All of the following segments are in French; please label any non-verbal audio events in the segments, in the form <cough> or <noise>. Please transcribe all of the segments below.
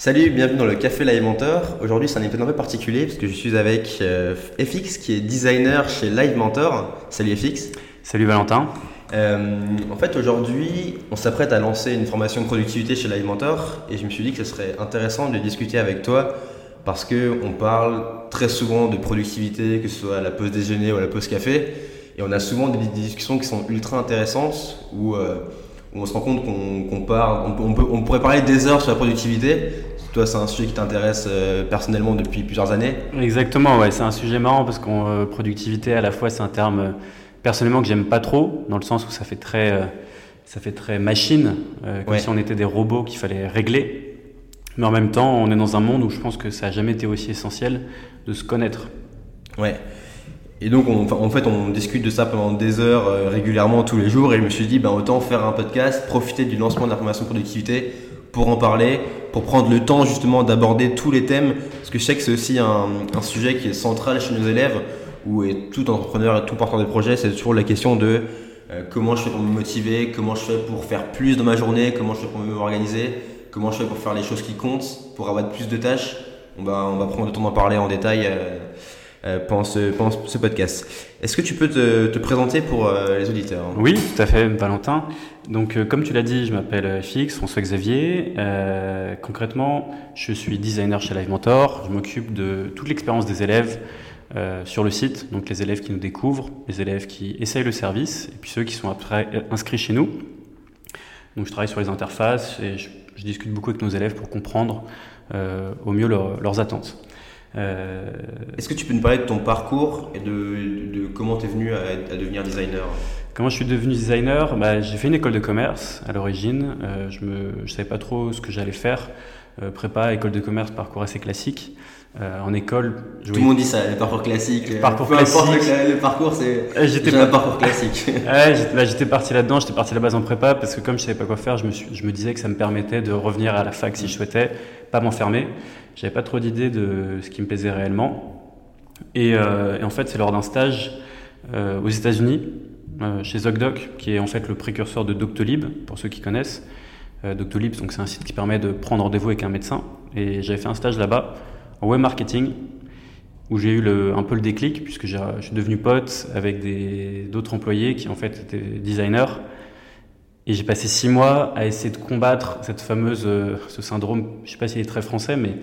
Salut, bienvenue dans le Café Live Aujourd'hui, c'est un épisode un peu particulier parce que je suis avec euh, FX qui est designer chez Live Mentor. Salut FX. Salut Valentin. Euh, en fait, aujourd'hui, on s'apprête à lancer une formation de productivité chez Live Mentor et je me suis dit que ce serait intéressant de discuter avec toi parce qu'on parle très souvent de productivité, que ce soit à la pause déjeuner ou à la pause café, et on a souvent des, discussions qui sont ultra intéressantes où, euh, on se rend compte qu'on on pourrait parler des heures sur la productivité, toi, c'est un sujet qui t'intéresse euh, personnellement depuis plusieurs années Exactement, ouais, c'est un sujet marrant parce qu'en euh, productivité, à la fois, c'est un terme euh, personnellement que j'aime pas trop, dans le sens où ça fait très, ça fait très machine, comme si on était des robots qu'il fallait régler. Mais en même temps, on est dans un monde où je pense que ça n'a jamais été aussi essentiel de se connaître. Ouais. Et donc, en fait, on discute de ça pendant des heures régulièrement tous les jours. Et je me suis dit, ben, autant faire un podcast, profiter du lancement de la formation productivité pour en parler, pour prendre le temps justement d'aborder tous les thèmes, parce que je sais que c'est aussi un, sujet qui est central chez nos élèves, où tout entrepreneur et tout porteur de projet, c'est toujours la question de euh, comment je fais pour me motiver, comment je fais pour faire plus dans ma journée, comment je fais pour m'organiser, comment je fais pour faire les choses qui comptent, pour avoir plus de tâches. On va, on va prendre le temps d'en parler en détail. Euh, euh, pendant, ce, ce, podcast. Est-ce que tu peux te, te présenter pour les auditeurs? Oui, tout à fait, Valentin. Donc, euh, comme tu l'as dit, je m'appelle Fix, François Xavier. concrètement, je suis designer chez Live Mentor. Je m'occupe de toute l'expérience des élèves sur le site, donc les élèves qui nous découvrent, les élèves qui essayent le service, et puis ceux qui sont inscrits chez nous. Donc, je travaille sur les interfaces et je, discute beaucoup avec nos élèves pour comprendre au mieux leurs attentes. Euh, Est-ce que tu peux nous parler de ton parcours et de, comment tu es venu à, devenir designer? Comment je suis devenu designer bah, J'ai fait une école de commerce à l'origine. Euh, je ne savais pas trop ce que j'allais faire. Euh, prépa, école de commerce, parcours assez classique. en école, tout le monde dit ça, le parcours classique. Le parcours classique. le, parcours, c'est un parcours classique. <laughs> Bah, j'étais parti là-dedans, j'étais parti à la base en prépa parce que comme je savais pas quoi faire, je me, je me disais que ça me permettait de revenir à la fac si je souhaitais, pas m'enfermer. J'avais pas trop d'idées de ce qui me plaisait réellement. Et, euh, en fait, c'est lors d'un stage euh, aux États-Unis, euh, chez ZocDoc, qui est en fait le précurseur de Doctolib, pour ceux qui connaissent. Doctolib, donc c'est un site qui permet de prendre rendez-vous avec un médecin. Et j'avais fait un stage là-bas en web marketing, où j'ai eu un peu le déclic, puisque je suis devenu pote avec d'autres employés qui en fait étaient designers. Et j'ai passé six mois à essayer de combattre cette fameuse, ce syndrome, je sais pas s'il est très français, mais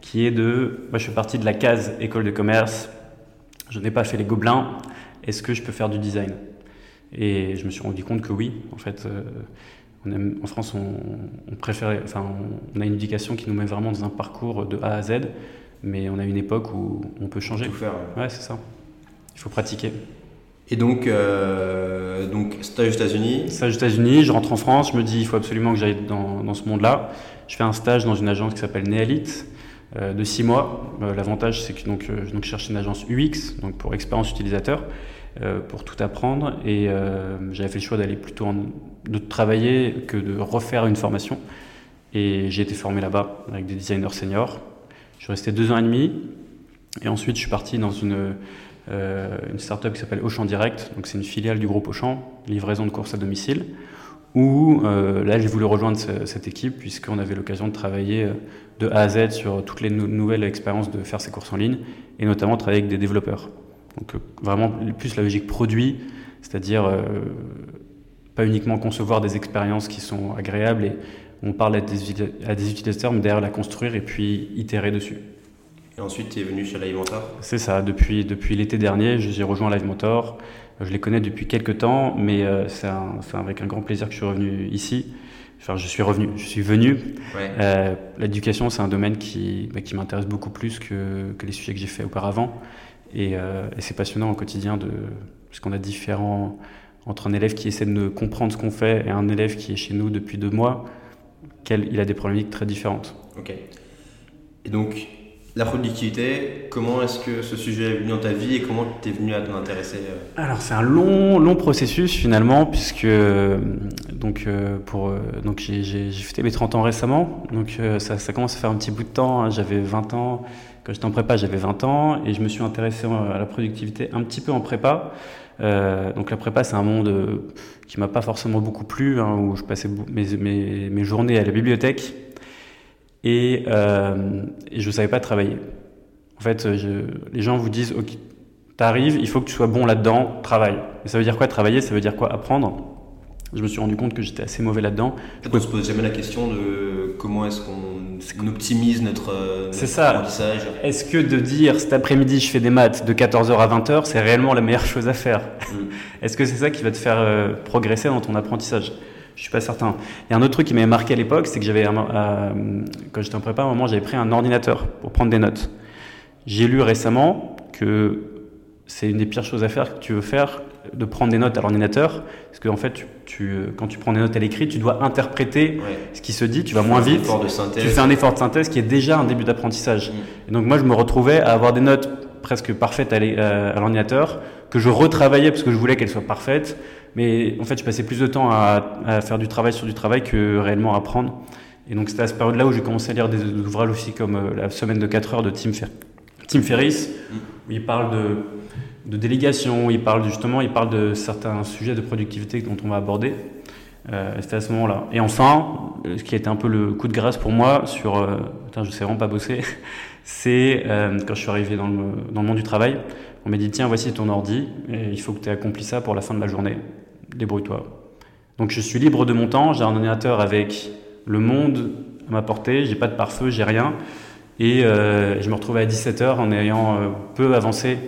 qui est de, je fais partie de la case école de commerce, je n'ai pas fait les gobelins, est-ce que je peux faire du design? Et je me suis rendu compte que oui, en fait, euh, on en France, on, préfère, enfin, on a une éducation qui nous met vraiment dans un parcours de A à Z, mais on a une époque où on peut changer. Tout faire. Ouais, c'est ça. Il faut pratiquer. Et donc, euh, donc stage aux États-Unis Stage aux États-Unis, je rentre en France, je me dis il faut absolument que j'aille dans, dans, ce monde-là. Je fais un stage dans une agence qui s'appelle Nealit, euh, de six mois. L'avantage, c'est que donc, je donc, cherche une agence UX, donc pour expérience utilisateur, pour tout apprendre. Et j'avais fait le choix d'aller plutôt de travailler que de refaire une formation. Et j'ai été formé là-bas avec des designers seniors. Je suis resté deux ans et demi. Et ensuite, je suis parti dans une, une startup qui s'appelle Auchan Direct. Donc, c'est une filiale du groupe Auchan, livraison de courses à domicile. Où là, j'ai voulu rejoindre cette équipe puisqu'on avait l'occasion de travailler de A à Z sur toutes les nouvelles expériences de faire ses courses en ligne et notamment travailler avec des développeurs. Donc euh, vraiment plus la logique produit, c'est-à-dire euh, pas uniquement concevoir des expériences qui sont agréables et on parle à des, à des utilisateurs, mais derrière la construire et puis itérer dessus. Et ensuite, tu es venu chez Live Mentor C'est ça, depuis, depuis l'été dernier, j'ai rejoint Live Mentor. Je les connais depuis quelques temps, mais euh, c'est avec un grand plaisir que je suis revenu ici. Enfin, je suis revenu, je suis venu. Euh, l'éducation, c'est un domaine qui, bah, qui m'intéresse beaucoup plus que, que, les sujets que j'ai fait auparavant. Et, euh, et c'est passionnant au quotidien de, parce qu'on a différents entre un élève qui essaie de comprendre ce qu'on fait et un élève qui est chez nous depuis deux mois, il a des problématiques très différentes. Ok. Et donc, la productivité, comment est-ce que ce sujet est venu dans ta vie et comment tu es venu à t'en intéresser euh? Alors c'est un long, long processus finalement puisque donc euh, pour euh, donc j'ai fêté mes 30 ans récemment donc ça, ça, commence à faire un petit bout de temps. Hein. J'avais 20 ans quand j'étais en prépa, j'avais 20 ans et je me suis intéressé à la productivité un petit peu en prépa. donc la prépa c'est un monde qui m'a pas forcément beaucoup plu hein, où je passais mes, mes, journées à la bibliothèque et, je ne savais pas travailler. En fait, les gens vous disent, ok, t'arrives, il faut que tu sois bon là-dedans, travaille. Et ça veut dire quoi travailler? Ça veut dire quoi? Apprendre je me suis rendu compte que j'étais assez mauvais là-dedans. On ne se pose jamais la question de comment est-ce qu'on optimise notre, notre apprentissage. Est-ce que de dire cet après-midi je fais des maths de 14h à 20h, c'est réellement la meilleure chose à faire mm. Est-ce que c'est ça qui va te faire euh, progresser dans ton apprentissage? Je suis pas certain. Il y a un autre truc qui m'avait marqué à l'époque, c'est que j'avais, euh, quand j'étais en prépa, à un moment, j'avais pris un ordinateur pour prendre des notes. J'ai lu récemment que c'est une des pires choses à faire que tu veux faire de prendre des notes à l'ordinateur, parce qu'en fait, tu, quand tu prends des notes à l'écrit, tu dois interpréter ce qui se dit, tu vas moins vite, tu fais un effort de synthèse qui est déjà un début d'apprentissage. Mm. Et donc moi, je me retrouvais à avoir des notes presque parfaites à euh, l'ordinateur, que je retravaillais parce que je voulais qu'elles soient parfaites, mais en fait, je passais plus de temps à, faire du travail sur du travail que réellement à apprendre. Et donc c'était à cette période-là où j'ai commencé à lire des, ouvrages aussi comme euh, La semaine de 4 heures de Tim, Tim Ferriss, mm. où il parle de de délégation, il parle justement, il parle de certains sujets de productivité dont on va aborder. Euh, C'était à ce moment-là. Et enfin, ce qui a été un peu le coup de grâce pour moi sur, euh, je sais vraiment pas bosser, <laughs> c'est euh, quand je suis arrivé dans le, dans le monde du travail, on m'a dit tiens voici ton ordi, et il faut que tu aies accompli ça pour la fin de la journée, débrouille-toi. Donc je suis libre de mon temps, j'ai un ordinateur avec le monde à ma portée, j'ai pas de pare-feu, j'ai rien, et euh, je me retrouvais à 17h en ayant euh, peu avancé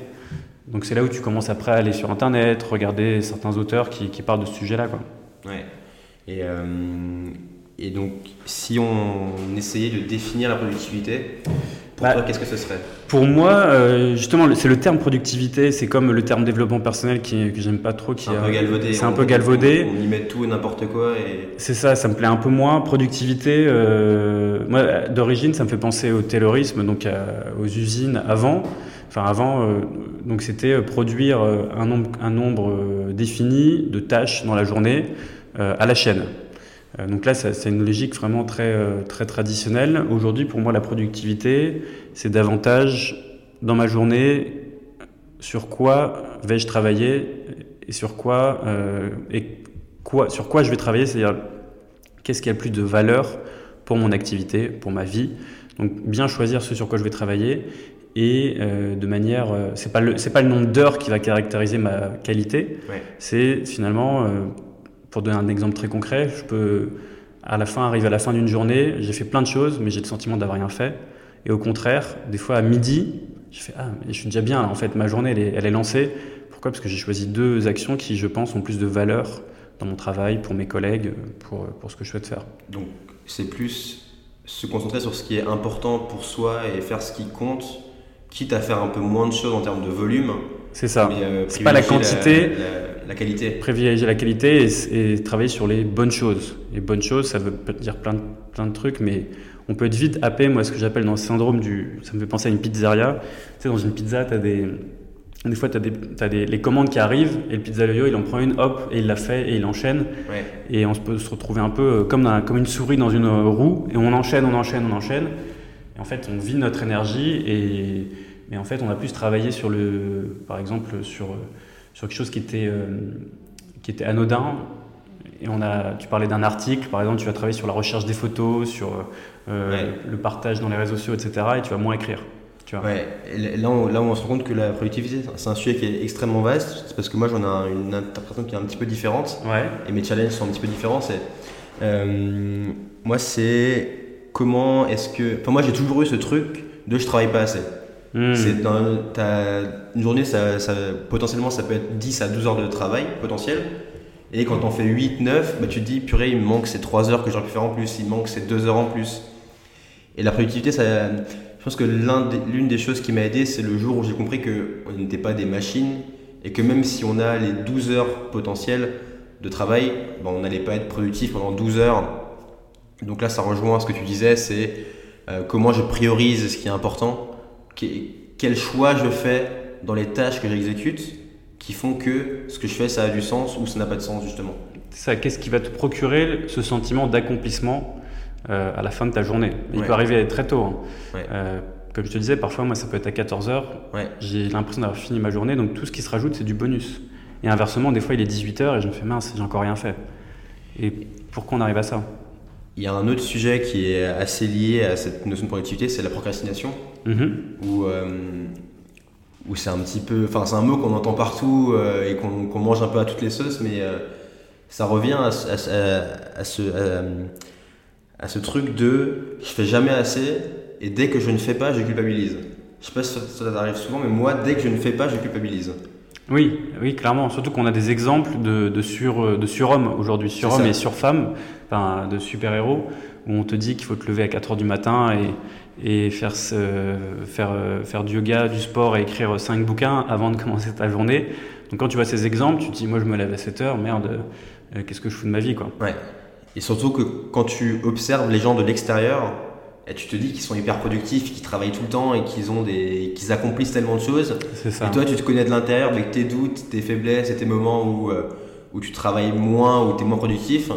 donc c'est là où tu commences après à aller sur Internet, regarder certains auteurs qui, qui parlent de ce sujet-là. Ouais. Et, euh, et, donc, si on essayait de définir la productivité, pour bah, toi, qu'est-ce que ce serait? Pour moi, euh, justement, c'est le terme productivité, c'est comme le terme développement personnel qui, que j'aime pas trop. Qui un peu galvaudé. C'est un peu galvaudé. On, y met tout et n'importe quoi. Et... C'est ça, ça me plaît un peu moins. Productivité, euh, moi, d'origine, ça me fait penser au taylorisme, donc aux usines avant. Avant, euh, donc c'était euh, produire euh, un nombre, un nombre défini de tâches dans la journée à la chaîne. donc là, c'est une logique vraiment très, très traditionnelle. Aujourd'hui, pour moi, la productivité, c'est davantage dans ma journée sur quoi vais-je travailler et sur quoi, et quoi, sur quoi je vais travailler, c'est-à-dire qu'est-ce qui a le plus de valeur pour mon activité, pour ma vie. Donc bien choisir ce sur quoi je vais travailler et euh, de manière euh, c'est pas le c'est pas le nombre d'heures qui va caractériser ma qualité. C'est finalement euh, pour donner un exemple très concret je peux à la fin arriver à la fin d'une journée j'ai fait plein de choses mais j'ai le sentiment d'avoir rien fait. Et au contraire des fois à midi je fais ah je suis déjà bien en fait ma journée elle est, elle est lancée. Pourquoi? Parce que j'ai choisi deux actions qui je pense ont plus de valeur dans mon travail pour mes collègues pour pour ce que je souhaite faire. Donc c'est plus se concentrer sur ce qui est important pour soi et faire ce qui compte quitte à faire un peu moins de choses en termes de volume. C'est ça. Euh, c'est pas la quantité. La, qualité. Privilégier la qualité et, travailler sur les bonnes choses. Les bonnes choses, ça veut dire plein de, plein de trucs, mais on peut être vite happé. Moi, ce que j'appelle dans le syndrome du. Ça me fait penser à une pizzeria. Tu sais, dans une pizza, tu as des. Des fois, tu as, des, as des, les commandes qui arrivent et le pizzaïolo, il en prend une, hop, et il la fait et il enchaîne. Et on peut se retrouver un peu euh, comme, dans, comme une souris dans une roue et on enchaîne, on enchaîne, on enchaîne. Et en fait, on vide notre énergie et mais en fait, on a plus travaillé sur le, par exemple, sur, sur quelque chose qui était, euh, qui était anodin. Et on a, tu parlais d'un article, par exemple, tu vas travailler sur la recherche des photos, sur euh, le partage dans les réseaux sociaux, etc. Et tu vas moins écrire. Tu vois. Ouais. là, on, là, on se rend compte que la productivité, c'est un sujet qui est extrêmement vaste. C'est parce que moi, j'en ai une interprétation qui est un petit peu différente. Ouais. Et mes challenges sont un petit peu différents. C'est, euh, moi, c'est comment est-ce que. Enfin, moi, j'ai toujours eu ce truc de je travaille pas assez. Hmm. C'est une journée, ça, potentiellement, ça peut être 10 à 12 heures de travail potentiel. Et quand on fait 8, 9, bah, tu te dis, purée, il me manque ces 3 heures que j'aurais pu faire en plus, il me manque ces 2 heures en plus. Et la productivité, ça, je pense que l'une des, choses qui m'a aidé, c'est le jour où j'ai compris qu'on n'était pas des machines et que même si on a les 12 heures potentielles de travail, bah, on n'allait pas être productif pendant 12 heures. Donc là, ça rejoint ce que tu disais, c'est euh, comment je priorise ce qui est important quel choix je fais dans les tâches que j'exécute qui font que ce que je fais, ça a du sens ou ça n'a pas de sens justement. Ça, qu'est-ce qui va te procurer ce sentiment d'accomplissement euh, à la fin de ta journée? Il peut arriver très tôt. Hein. Euh, comme je te disais, parfois, moi, ça peut être à 14h. J'ai l'impression d'avoir fini ma journée, donc tout ce qui se rajoute, c'est du bonus. Et inversement, des fois, il est 18h et je me fais mince, j'ai encore rien fait. Et pourquoi on arrive à ça? Il y a un autre sujet qui est assez lié à cette notion de productivité, c'est la procrastination. Mhm. Où, euh, où c'est un petit peu. Enfin, c'est un mot qu'on entend partout euh, et qu'on mange un peu à toutes les sauces, mais euh, ça revient à, ce- à ce- à- à ce, à, à ce truc de je fais jamais assez et dès que je ne fais pas, je culpabilise. Je sais pas si ça, ça arrive souvent, mais moi, dès que je ne fais pas, je culpabilise. Oui, oui, clairement. Surtout qu'on a des exemples de, de, sur, de surhommes aujourd'hui, surhommes et surfemmes, enfin, de super-héros, où on te dit qu'il faut te lever à 4 heures du matin et, et faire, ce- faire, euh, faire du yoga, du sport et écrire 5 bouquins avant de commencer ta journée. Donc quand tu vois ces exemples, tu te dis, moi je me lève à 7 heures, merde, euh, qu'est-ce que je fous de ma vie, quoi. Ouais. Et surtout que quand tu observes les gens de l'extérieur, eh, tu te dis qu'ils sont hyper productifs, qu'ils travaillent tout le temps et qu'ils ont des, qu'ils accomplissent tellement de choses. C'est ça. Et toi, tu te connais de l'intérieur avec tes doutes, tes faiblesses et tes moments où, euh, où tu travailles moins, où tu es moins productif.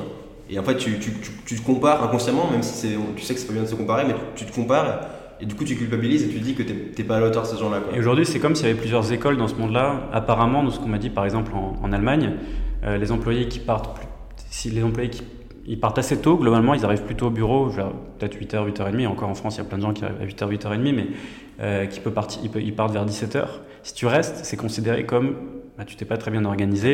Et en fait, tu, tu, tu, te compares inconsciemment, même si tu sais que c'est pas bien de se comparer, mais tu, te compares. Et du coup, tu culpabilises et tu te dis que t'es, pas à la hauteur de ces gens-là. Et aujourd'hui, c'est comme s'il y avait plusieurs écoles dans ce monde-là. Apparemment, de ce qu'on m'a dit, par exemple, en, en Allemagne, euh, les employés qui partent, plus- si les employés qui ils partent assez tôt, globalement, ils arrivent plutôt au bureau, peut-être 8h, 8h30. Encore en France, il y a plein de gens qui arrivent à 8h, 8h30, mais euh, qui peut partir, ils, peuvent- ils partent vers 17h. Si tu restes, c'est considéré comme bah, tu t'es pas très bien organisé.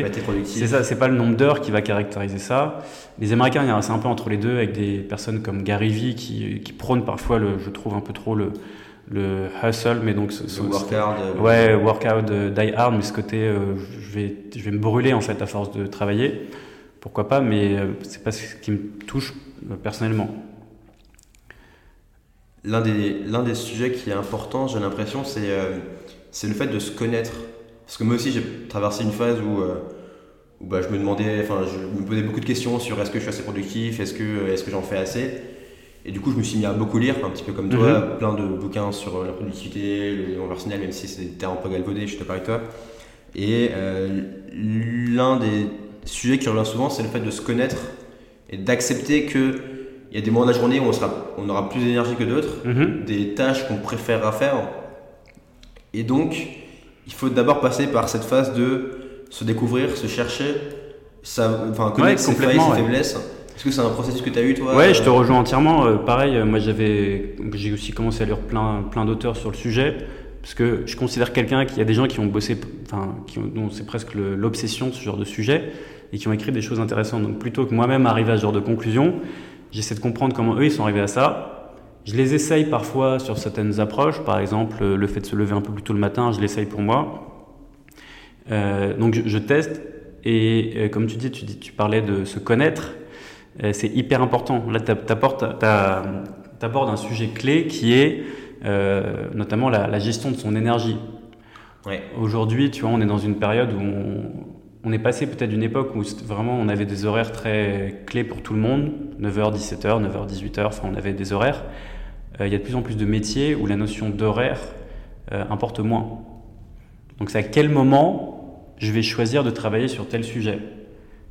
C'est ça, c'est pas le nombre d'heures qui va caractériser ça. Les Américains, il y a- un peu entre les deux, avec des personnes comme Gary Vee qui, qui prônent parfois, le, je trouve un peu trop le, le hustle, mais donc ce- ce- Le work hard, euh, Ouais, workout, euh, die hard, mais ce côté, euh, je, vais, je vais me brûler en fait à force de travailler. Pourquoi pas, mais c'est pas ce qui me touche personnellement. L'un des, l'un des sujets qui est important, j'ai l'impression, c'est, euh, c'est le fait de se connaître. Parce que moi aussi, j'ai traversé une phase où, euh, où bah, je me demandais, enfin, je me posais beaucoup de questions sur est-ce que je suis assez productif, est-ce que, est-ce que j'en fais assez. Et du coup, je me suis mis à beaucoup lire, un petit peu comme toi, plein de bouquins sur la productivité, le développement personnel, même si c'est des termes un peu galvaudés, je suis d'accord avec toi. Et euh, l'un des sujets qui revient souvent, c'est le fait de se connaître et d'accepter que il y a des moments de la journée où on, sera, on aura plus d'énergie que d'autres Mhm. des tâches qu'on préférera faire. Et donc, il faut d'abord passer par cette phase de se découvrir, se chercher, ça, enfin, connaître ses failles, ses ouais. faiblesses. Est-ce que c'est un processus que tu as eu, toi Ouais, je te euh, rejoins entièrement. Euh, pareil, euh, moi j'avais, j'ai aussi commencé à lire plein, plein d'auteurs sur le sujet, parce que je considère quelqu'un qu'il y a des gens qui ont bossé, enfin, qui ont- dont c'est presque l'obsession de ce genre de sujet, et qui ont écrit des choses intéressantes. Donc plutôt que moi-même arriver à ce genre de conclusion, j'essaie de comprendre comment eux ils sont arrivés à ça. Je les essaye parfois sur certaines approches, par exemple euh, le fait de se lever un peu plus tôt le matin, je l'essaye pour moi. Euh, donc je, je teste et euh, comme tu dis, tu, dis, tu parlais de se connaître, euh, c'est hyper important. Là, tu abordes un sujet clé qui est notamment la, la gestion de son énergie. Ouais. Aujourd'hui, tu vois, on est dans une période où on, on est passé peut-être d'une époque où vraiment on avait des horaires très clés pour tout le monde, 9h, 17h, 9h, 18h, enfin on avait des horaires. Euh, il y a de plus en plus de métiers où la notion d'horaire euh, importe moins. Donc c'est à quel moment je vais choisir de travailler sur tel sujet?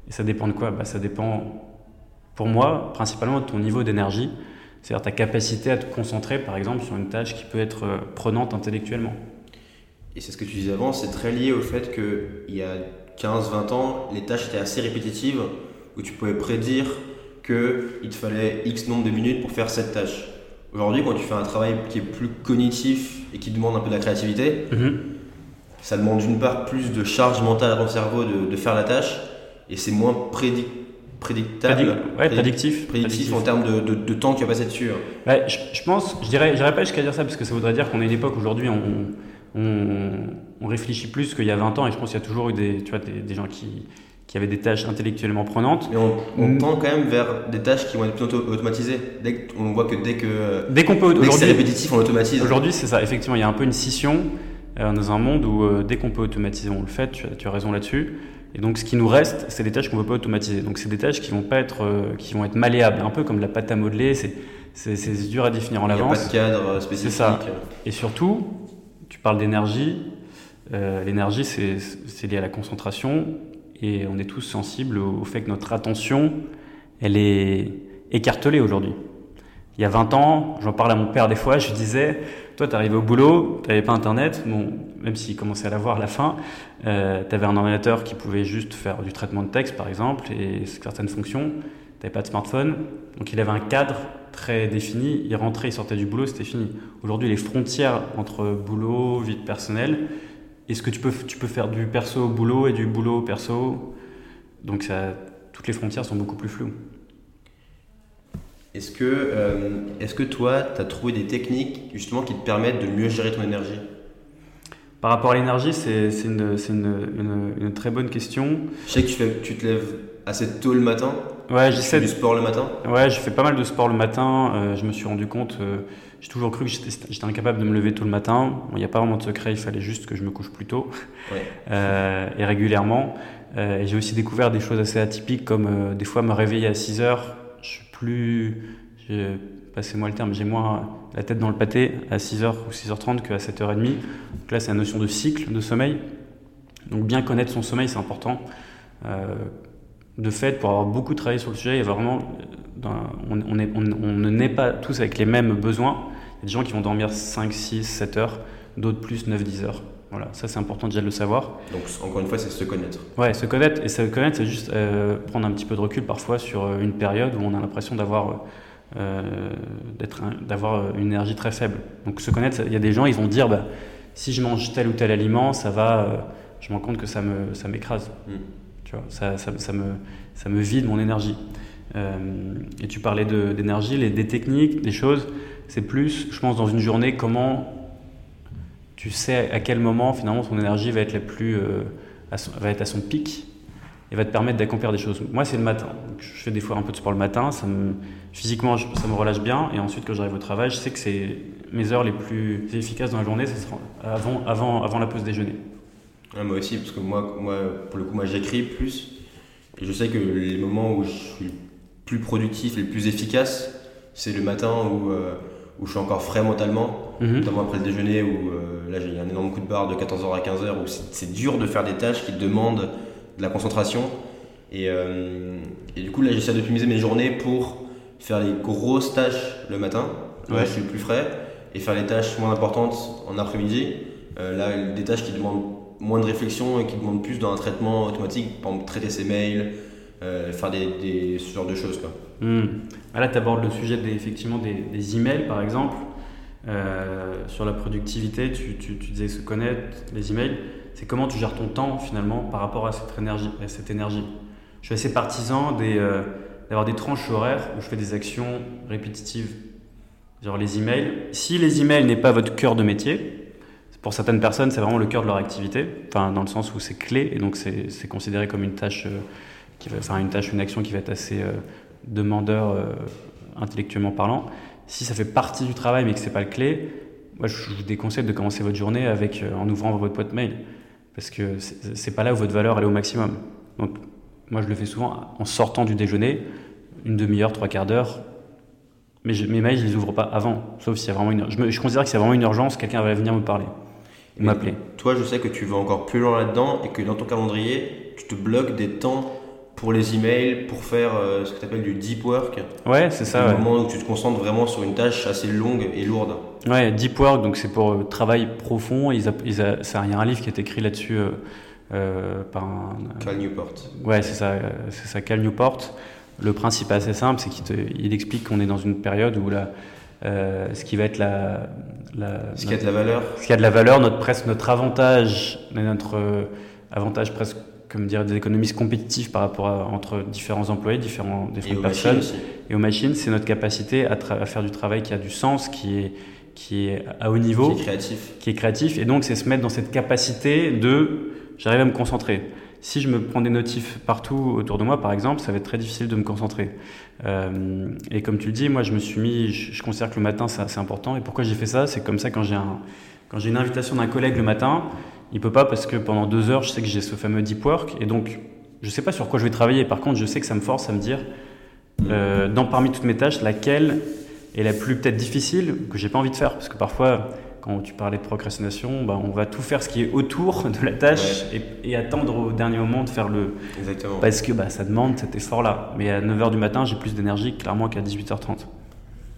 Et ça dépend de quoi? Bah, Ça dépend, pour moi, principalement de ton niveau d'énergie, c'est-à-dire ta capacité à te concentrer, par exemple, sur une tâche qui peut être euh, prenante intellectuellement. Et c'est ce que tu disais avant, c'est très lié au fait qu'il y a 15-20 ans, les tâches étaient assez répétitives, où tu pouvais prédire qu'il te fallait X nombre de minutes pour faire cette tâche. Aujourd'hui, quand tu fais un travail qui est plus cognitif et qui demande un peu de la créativité, ça demande d'une part plus de charge mentale à ton cerveau de, de faire la tâche, et c'est moins prédic- prédictable, Prédic- ouais, prédictif. prédictif en termes de, de- de temps que tu vas passer dessus. hein. Je, je pense, je dirais, j'irais pas jusqu'à dire ça parce que ça voudrait dire qu'on est une époque aujourd'hui, on, on, on réfléchit plus qu'il y a 20 ans et je pense qu'il y a toujours eu des, tu vois, des, des gens qui, qui avaient des tâches intellectuellement prenantes. Mais on, on tend quand même vers des tâches qui vont être plutôt automatisées. Dès on voit que dès que, Dès qu'on peut, dès que c'est répétitif, on l'automatise. aujourd'hui c'est ça, effectivement, il y a un peu une scission euh, dans un monde où euh, dès qu'on peut automatiser, on le fait, tu, as- tu as raison là-dessus. Et donc ce qui nous reste, c'est des tâches qu'on ne peut pas automatiser. Donc c'est des tâches qui vont pas être, euh, qui vont être malléables, un peu comme la pâte à modeler, c'est, c'est, c'est dur à définir en Il n'y a pas de cadre spécifique. ça. Et surtout, tu parles d'énergie. L'énergie, c'est c'est lié à la concentration. Et on est tous sensibles au, fait que notre attention, elle est écartelée aujourd'hui. Il y a 20 ans, j'en parle à mon père des fois, je disais, toi, tu arrivé au boulot, tu n'avais pas Internet, bon, même s'il commençait à l'avoir à la fin, euh, tu avais un ordinateur qui pouvait juste faire du traitement de texte, par exemple, et certaines fonctions. Tu n'avais pas de smartphone. Donc il avait un cadre très défini. Il rentrait, il sortait du boulot, c'était fini. Aujourd'hui, les frontières entre boulot, vie personnelle, est-ce que tu peux, tu peux faire du perso au boulot et du boulot au perso? Donc ça, toutes les frontières sont beaucoup plus floues. Est-ce que, euh, est que toi, tu as trouvé des techniques justement qui te permettent de mieux gérer ton énergie? Par rapport à l'énergie, c'est une, une, une, très bonne question. Je sais que tu, fais, tu te lèves assez tôt le matin. Ouais, j'essaie. du sport le matin? Ouais, je fais pas mal de sport le matin. Euh, je me suis rendu compte, euh, j'ai toujours cru que j'étais incapable de me lever tôt le matin. Il n'y a pas vraiment de secret, il fallait juste que je me couche plus tôt et régulièrement. et j'ai aussi découvert des choses assez atypiques comme des fois me réveiller à 6 heures je suis plus, passez-moi le terme, j'ai moins la tête dans le pâté à 6h ou 6h30 qu'à 7h30. Donc là, c'est la notion de cycle de sommeil. Donc bien connaître son sommeil, c'est important. Euh, de fait, pour avoir beaucoup travaillé sur le sujet, il y a vraiment, on, on, ne naît pas tous avec les mêmes besoins. Il y a des gens qui vont dormir 5, 6, 7 heures, d'autres plus 9, 10 heures. Voilà, ça c'est important déjà de le savoir. Donc encore une fois, c'est se connaître. Ouais, se connaître. Et se connaître, c'est juste euh, prendre un petit peu de recul parfois sur euh, une période où on a l'impression d'avoir euh, d'avoir une énergie très faible. Donc se connaître, il y a des gens, ils vont dire, bah, si je mange tel ou tel aliment, ça va, je me rends compte que ça me ça m'écrase. Hmm. Tu vois, ça, ça, ça, me ça me vide mon énergie. Et tu parlais d'énergie, les des techniques, des choses. C'est plus, je pense, dans une journée, comment tu sais à quel moment finalement ton énergie va être la plus euh, va être à son pic et va te permettre d'accomplir des choses. Moi, c'est le matin. je fais des fois un peu de sport le matin. Ça me, physiquement, ça me relâche bien. Et ensuite, quand j'arrive au travail, je sais que c'est mes heures les plus efficaces dans la journée, ce sera avant, avant, avant la pause déjeuner. moi aussi, parce que moi, moi, pour le coup, moi, j'écris plus. Et je sais que les moments où je suis plus productif, les plus efficace, c'est le matin où, euh, où je suis encore frais mentalement, mhm. notamment après le déjeuner où euh, là j'ai un énorme coup de barre de 14h à 15h où c'est dur de faire des tâches qui demandent de la concentration. Et, euh, et du coup là j'essaie d'optimiser mes journées pour faire les grosses tâches le matin, ouais. je suis plus frais, et faire les tâches moins importantes en après-midi. Là des tâches qui demandent moins de réflexion et qui demandent plus d'un traitement automatique, par exemple traiter ses mails, faire des, des, ce genre de choses. Quoi. Ah, là, tu abordes le sujet des, effectivement des, emails, par exemple. Euh, sur la productivité, tu, tu, disais se connaître, les emails. C'est comment tu gères ton temps finalement par rapport à cette énergie. À cette énergie? Je suis assez partisan euh, d'avoir des tranches horaires où je fais des actions répétitives. Genre les emails. Si les emails n'est pas votre cœur de métier, pour certaines personnes, c'est vraiment le cœur de leur activité, enfin, dans le sens où c'est clé et donc c'est considéré comme une tâche, euh, qui va, enfin, une tâche, une action qui va être assez demandeur euh, intellectuellement parlant, si ça fait partie du travail mais que c'est pas le clé, moi je vous déconseille de commencer votre journée avec euh, en ouvrant votre boîte mail parce que c'est pas là où votre valeur elle est au maximum. Donc moi je le fais souvent en sortant du déjeuner, une demi-heure, trois quarts d'heure. Mais mes mails je les ouvre pas avant, sauf s'il y a vraiment une. Je, je considère que c'est vraiment une urgence, quelqu'un va venir me parler, m'appeler. Toi je sais que tu vas encore plus loin là-dedans et que dans ton calendrier tu te bloques des temps pour les emails, pour faire euh, ce que tu appelles du deep work. Ouais, c'est ça. Un moment où tu te concentres vraiment sur une tâche assez longue et lourde. Ouais, deep work, donc c'est pour euh, travail profond. Il y a un livre qui est écrit là-dessus euh, par un. Cal Newport. Ouais, c'est ça, c'est ça, Cal Newport. Le principe est assez simple, c'est qu'il explique qu'on est dans une période où la, ce qui va être la, la ce qui a de la valeur. Ce qui a de la valeur, notre presque notre avantage, notre avantage presque comme dire, des économistes compétitifs par rapport à, entre différents employés, différents, différentes personnes. Et aux machines, c'est notre capacité à, à, faire du travail qui a du sens, qui est, qui est à haut niveau. Qui est créatif. Qui est créatif. Et donc, c'est se mettre dans cette capacité de j'arrive à me concentrer. Si je me prends des notifs partout autour de moi, par exemple, ça va être très difficile de me concentrer. Euh, et comme tu le dis, moi, je me suis mis, je, je considère que le matin, c'est important. Et pourquoi j'ai fait ça? C'est comme ça, quand j'ai un, quand j'ai une invitation d'un collègue le matin, il peut pas parce que pendant deux heures, je sais que j'ai ce fameux deep work et donc je sais pas sur quoi je vais travailler. Par contre, je sais que ça me force à me dire, euh, dans parmi toutes mes tâches, laquelle est la plus peut-être difficile que j'ai pas envie de faire parce que parfois quand tu parlais de procrastination, bah, on va tout faire ce qui est autour de la tâche et, attendre au dernier moment de faire le. Exactement. Parce que bah, ça demande cet effort-là. Mais à 9h du matin, j'ai plus d'énergie clairement qu'à 18h30.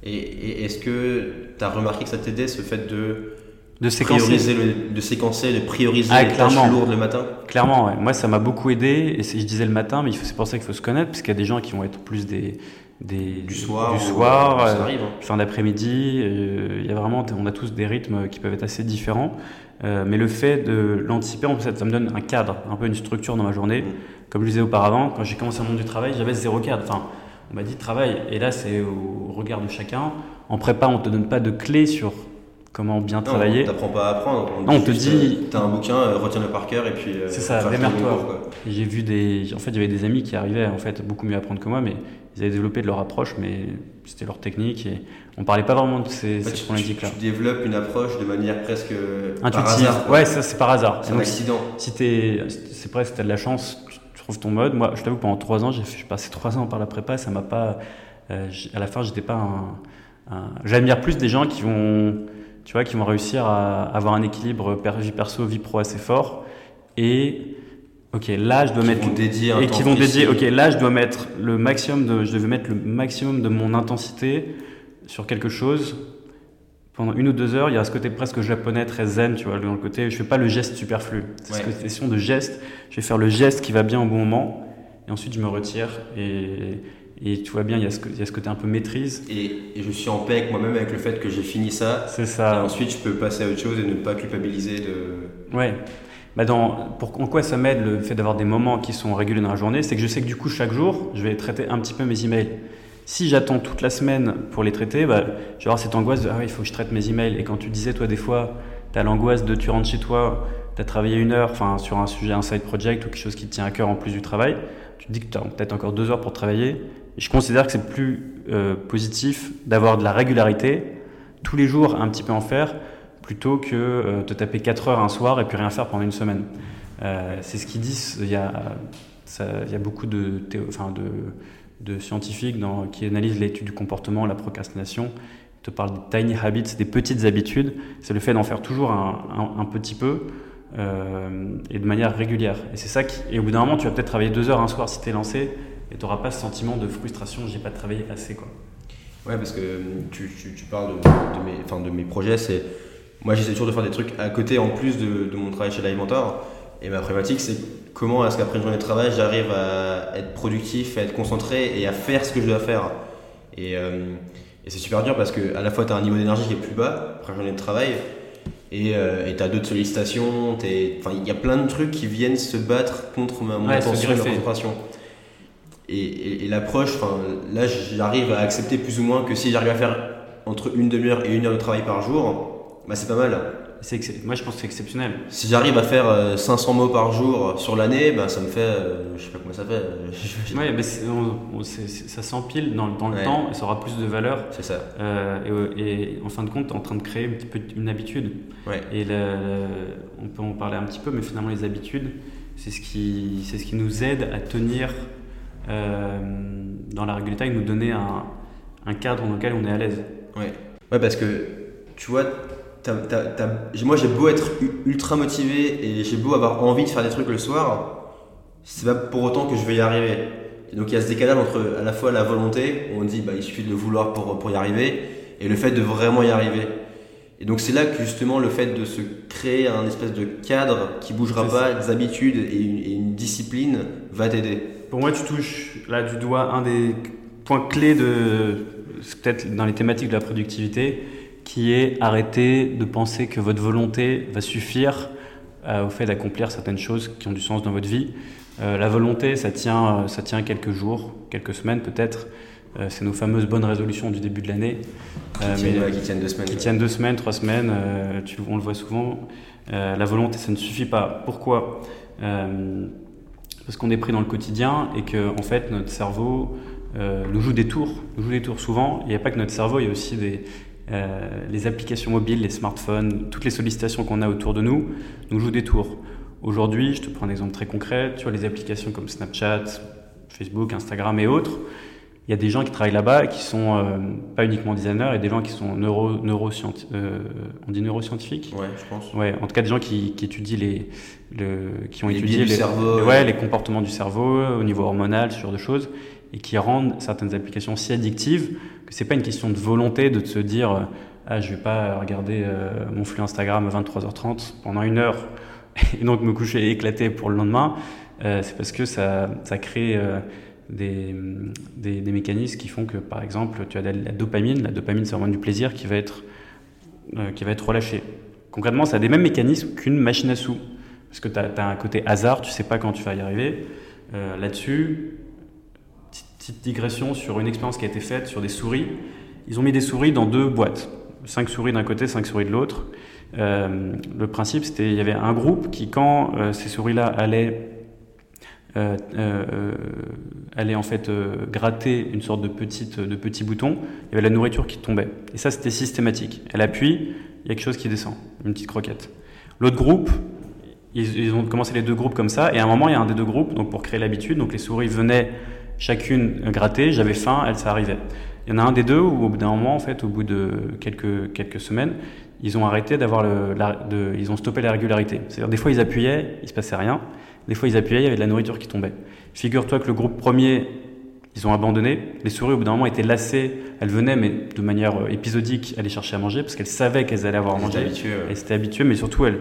Et, et est-ce que tu as remarqué que ça t'aidait ce fait de de séquencer. Le- de séquencer, de prioriser Ah, les tâches lourdes le matin. Clairement, ouais. moi ça m'a beaucoup aidé. Et je disais le matin, mais c'est pour ça qu'il faut se connaître, parce qu'il y a des gens qui vont être plus des, des Du soir. du soir, euh, arrive. hein. fin d'après-midi. euh, Il y a vraiment, on a tous des rythmes qui peuvent être assez différents. Euh, mais le fait de l'anticiper, en fait, ça me donne un cadre, un peu une structure dans ma journée. Mm. Comme je disais auparavant, quand j'ai commencé le monde du travail, j'avais zéro cadre. Enfin, on m'a dit travail, et là c'est au regard de chacun. En prépa, on te donne pas de clés sur comment bien Non, travailler. on t'apprend pas à apprendre. Non, on te dit- euh, T'as un bouquin, euh, retiens-le par cœur et puis. euh, C'est ça, démerde-toi. Et J'ai vu des, en fait, il y avait des amis qui arrivaient en fait beaucoup mieux à apprendre que moi, mais ils avaient développé de leur approche, mais c'était leur technique et on parlait pas vraiment de ces, fait, ces tu, problématiques-là. tu développes une approche de manière presque par Intuitive. hasard. ouais, ça c'est par hasard. C'est un Donc, accident. si c'est presque, t'as de la chance, tu tu trouves ton mode. Moi, je t'avoue, pendant trois ans, j'ai passé trois ans par la prépa, ça m'a pas, euh, à la fin, j'étais pas un, un- j'admire plus des gens qui vont, tu vois, qui vont réussir à avoir un équilibre vie perso, vie pro assez fort et, ok, là, je dois Qui mettre vont dédier et qui vont précis. dédier, ok, là je dois mettre le maximum de, je devais mettre le maximum de mon intensité sur quelque chose pendant une ou deux heures. Il y a ce côté presque japonais, très zen, tu vois, dans le côté, je fais pas le geste superflu. C'est Ouais. cette question de geste. Je vais faire le geste qui va bien au bon moment et ensuite je me retire et, et tu vois bien, il y, a ce, il y a ce côté un peu maîtrise. Et, et je suis en paix avec moi-même avec le fait que j'ai fini ça. C'est Et ça. ensuite, je peux passer à autre chose et ne pas culpabiliser de. Ouais. Bah dans, pour, en quoi ça m'aide le fait d'avoir des moments qui sont réguliers dans la journée? C'est que je sais que du coup, chaque jour, je vais traiter un petit peu mes emails. Si j'attends toute la semaine pour les traiter, bah, je vais avoir cette angoisse de Ah oui, il faut que je traite mes emails. Et quand tu disais, toi, des fois, tu as l'angoisse de tu rentres chez toi, tu as travaillé une heure enfin, sur un sujet, un side project ou quelque chose qui te tient à cœur en plus du travail, tu te dis que tu as peut-être encore deux heures pour travailler. Je considère que c'est plus euh, positif d'avoir de la régularité, tous les jours un petit peu en faire, plutôt que euh, te taper 4 heures un soir et puis rien faire pendant une semaine. Euh, c'est ce qu'ils disent. Il y a, beaucoup de, scientifiques qui analysent l'étude du comportement, la procrastination. Ils te parlent des tiny habits, des petites habitudes. C'est le fait d'en faire toujours un petit peu euh, et de manière régulière. Et c'est ça qui. Et au bout d'un moment, tu vas peut-être travailler deux heures un soir si tu es lancé et tu n'auras pas ce sentiment de frustration. J'ai pas travaillé assez quoi. Ouais, parce que euh, tu, tu, tu parles de, de mes, enfin, de mes projets. C'est moi, j'essaie toujours de faire des trucs à côté en plus de, de mon travail chez Live Mentor. Et ma problématique, c'est comment est-ce qu'après une journée de travail, j'arrive à être productif, à être concentré et à faire ce que je dois faire. Et, euh, et c'est super dur parce que à la fois, tu as un niveau d'énergie qui est plus bas après une journée de travail. Et tu as d'autres sollicitations, il y a plein de trucs qui viennent se battre contre ma, mon Ouais, attention et ma concentration. Et, et- et l'approche, là j'arrive à accepter plus ou moins que si j'arrive à faire entre une demi-heure et une heure de travail par jour, bah c'est pas mal. Moi, je pense que c'est exceptionnel. Si j'arrive à faire euh, 500 mots par jour sur l'année, bah ça me fait, euh, je sais pas comment ça fait, euh, <laughs> Ouais, mais on- on- ça s'empile dans, dans le Ouais. temps et ça aura plus de valeur. c'est ça. Euh, et, et en fin de compte, es en train de créer un petit peu une habitude. Ouais. Et le- on peut en parler un petit peu, mais finalement, les habitudes, c'est ce qui, c'est ce qui nous aide à tenir euh, dans la régularité et nous donner un, cadre dans lequel on est à l'aise. Ouais. Ouais, parce que tu vois, moi j'ai beau être ultra motivé et j'ai beau avoir envie de faire des trucs le soir, c'est pas pour autant que je vais y arriver. Donc il y a ce décalage entre à la fois la volonté, où on dit bah, il suffit de le vouloir pour, pour y arriver, et le fait de vraiment y arriver. Et donc c'est là que justement le fait de se créer un espèce de cadre qui bougera pas, des habitudes et une, et une discipline va t'aider. Pour moi, tu touches là du doigt un des points clés de c'est peut-être dans les thématiques de la productivité, qui est arrêter de penser que votre volonté va suffire euh, au fait d'accomplir certaines choses qui ont du sens dans votre vie. Euh, la volonté, ça tient, ça tient quelques jours, quelques semaines peut-être. Euh, c'est nos fameuses bonnes résolutions du début de l'année. Qui, Euh, tiennent, mais- qui tiennent deux semaines. qui tiennent deux semaines, trois semaines, euh, tu- on le voit souvent. Euh, la volonté, ça ne suffit pas. Pourquoi? Parce qu'on est pris dans le quotidien et que en fait notre cerveau nous joue des tours, nous joue des tours souvent. Il n'y a pas que notre cerveau, il y a aussi des, les applications mobiles, les smartphones, toutes les sollicitations qu'on a autour de nous nous jouent des tours. Aujourd'hui, je te prends un exemple très concret, tu vois les applications comme Snapchat, Facebook, Instagram et autres. Il y a des gens qui travaillent là-bas et qui sont euh, pas uniquement designers, a des gens qui sont neuro, neuroscienti- euh, on dit neuroscientifiques? Ouais, je pense. Ouais, en tout cas des gens qui, qui étudient les, le, qui ont Les étudié les, cerveau, les- ouais. ouais, les comportements du cerveau au niveau hormonal, ce genre de choses, et qui rendent certaines applications si addictives que c'est pas une question de volonté de se dire ah, je vais pas regarder mon flux Instagram à 23h30 pendant une heure <laughs> et donc me coucher éclaté pour le lendemain. c'est parce que ça, ça crée des, mécanismes qui font que, par exemple, tu as la, dopamine. La dopamine, c'est vraiment du plaisir qui va être, euh, qui va être relâché. Concrètement, ça a des mêmes mécanismes qu'une machine à sous. Parce que tu as, un côté hasard, tu sais pas quand tu vas y arriver. Euh, Là-dessus, petite, digression sur une expérience qui a été faite sur des souris. Ils ont mis des souris dans deux boîtes. Cinq souris d'un côté, cinq souris de l'autre. Euh, le principe, c'était il y avait un groupe qui, quand euh, ces souris-là allaient euh, euh, est en fait euh, gratter une sorte de, petite, de petit bouton, il y avait la nourriture qui tombait. Et ça, c'était systématique. Elle appuie, il y a quelque chose qui descend, une petite croquette. L'autre groupe, ils, ont commencé les deux groupes comme ça, et à un moment, il y a un des deux groupes, donc pour créer l'habitude, donc les souris venaient chacune gratter, j'avais faim, elle, ça arrivait. Il y en a un des deux où, au bout d'un moment, en fait, au bout de quelques, quelques semaines, ils ont arrêté d'avoir le, ils ont stoppé la régularité. C'est-à-dire, des fois, ils appuyaient, il se passait rien. Des fois, ils appuyaient, il y avait de la nourriture qui tombait. Figure-toi que le groupe premier, ils ont abandonné. Les souris, au bout d'un moment, étaient lassées. Elles venaient, mais de manière euh, épisodique, aller chercher à manger parce qu'elles savaient qu'elles allaient avoir à manger. Elles étaient habituées, mais surtout, elles,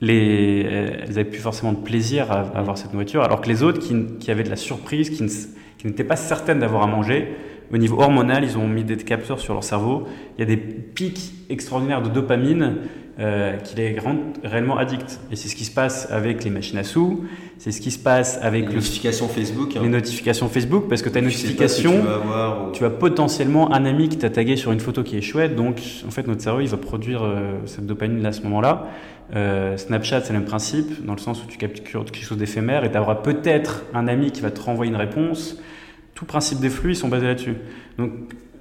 les, elles avaient plus forcément de plaisir à, avoir cette nourriture, alors que les autres, qui, qui avaient de la surprise, qui n'étaient pas certaines d'avoir à manger, au niveau hormonal, ils ont mis des capteurs sur leur cerveau. Il y a des pics extraordinaires de dopamine euh, qui les rendent réellement addicts. Et c'est ce qui se passe avec les machines à sous, c'est ce qui se passe avec les notifications Facebook. Hein. Les notifications Facebook, parce que tu as une notification, tu, as potentiellement un ami qui t'a tagué sur une photo qui est chouette, donc en fait notre cerveau il va produire euh, cette dopamine à ce moment-là. Euh, Snapchat, c'est le même principe, dans le sens où tu captures quelque chose d'éphémère et tu auras peut-être un ami qui va te renvoyer une réponse. Tout principe des flux, ils sont basés là-dessus. Donc,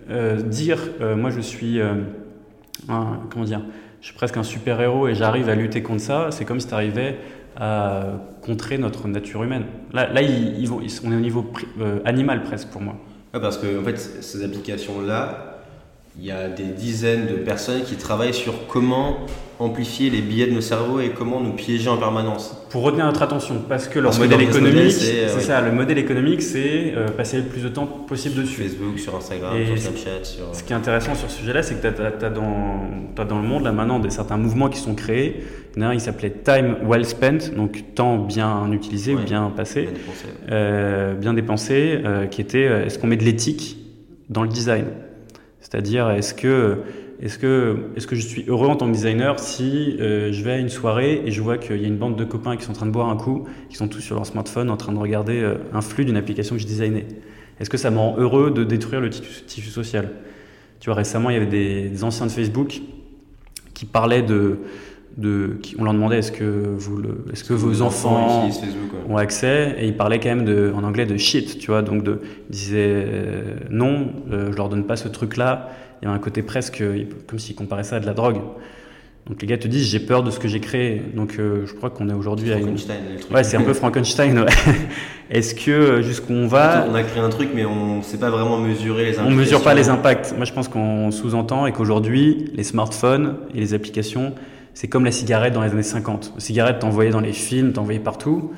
euh, dire, euh, moi je suis, un, comment dire, je suis presque un super-héros et j'arrive à lutter contre ça, c'est comme si tu arrivais à contrer notre nature humaine. Là, là ils, vont, on est au niveau euh, animal presque pour moi. parce que en fait, ces applications-là, il y a des dizaines de personnes qui travaillent sur comment amplifier les billets de nos cerveaux et comment nous piéger en permanence. Pour retenir notre attention, parce que leur modèle économique, c'est euh, ça, le modèle économique, c'est euh, passer le plus de temps possible dessus. Facebook, sur Instagram, sur Snapchat. Sur... Ce qui est intéressant sur ce sujet-là, c'est que tu as, dans, as dans le monde là maintenant des, certains mouvements qui sont créés. Il y en a un, il s'appelait Time Well Spent, donc temps bien utilisé ou bien passé, bien dépensé, euh, bien dépensé qui était est-ce qu'on met de l'éthique dans le design? C'est-à-dire, est-ce que, est-ce, que, est-ce que je suis heureux en tant que designer si euh, je vais à une soirée et je vois qu'il y a une bande de copains qui sont en train de boire un coup, qui sont tous sur leur smartphone en train de regarder euh, un flux d'une application que je designais Est-ce que ça me rend heureux de détruire le tissu social? Tu vois, récemment, il y avait des anciens de Facebook qui parlaient de, de, on leur demandait est-ce que vous le, est-ce que vos enfants ont accès? Et ils parlaient quand même de, en anglais de shit, tu vois, donc de, ils disaient euh, non, euh, je leur donne pas ce truc-là. Il y a un côté presque comme s'ils comparaient ça à de la drogue. Donc les gars te disent j'ai peur de ce que j'ai créé. Donc euh, je crois qu'on est aujourd'hui à une. Ouais, c'est un peu Frankenstein. Ouais. <laughs> Est-ce que jusqu'où on va? On a créé un truc, mais on ne sait pas vraiment mesurer les impacts. On mesure pas les impacts. Moi, je pense qu'on sous-entend et qu'aujourd'hui, les smartphones et les applications c'est comme la cigarette dans les années 50. La cigarette, t'envoyais dans les films, t'envoyais partout.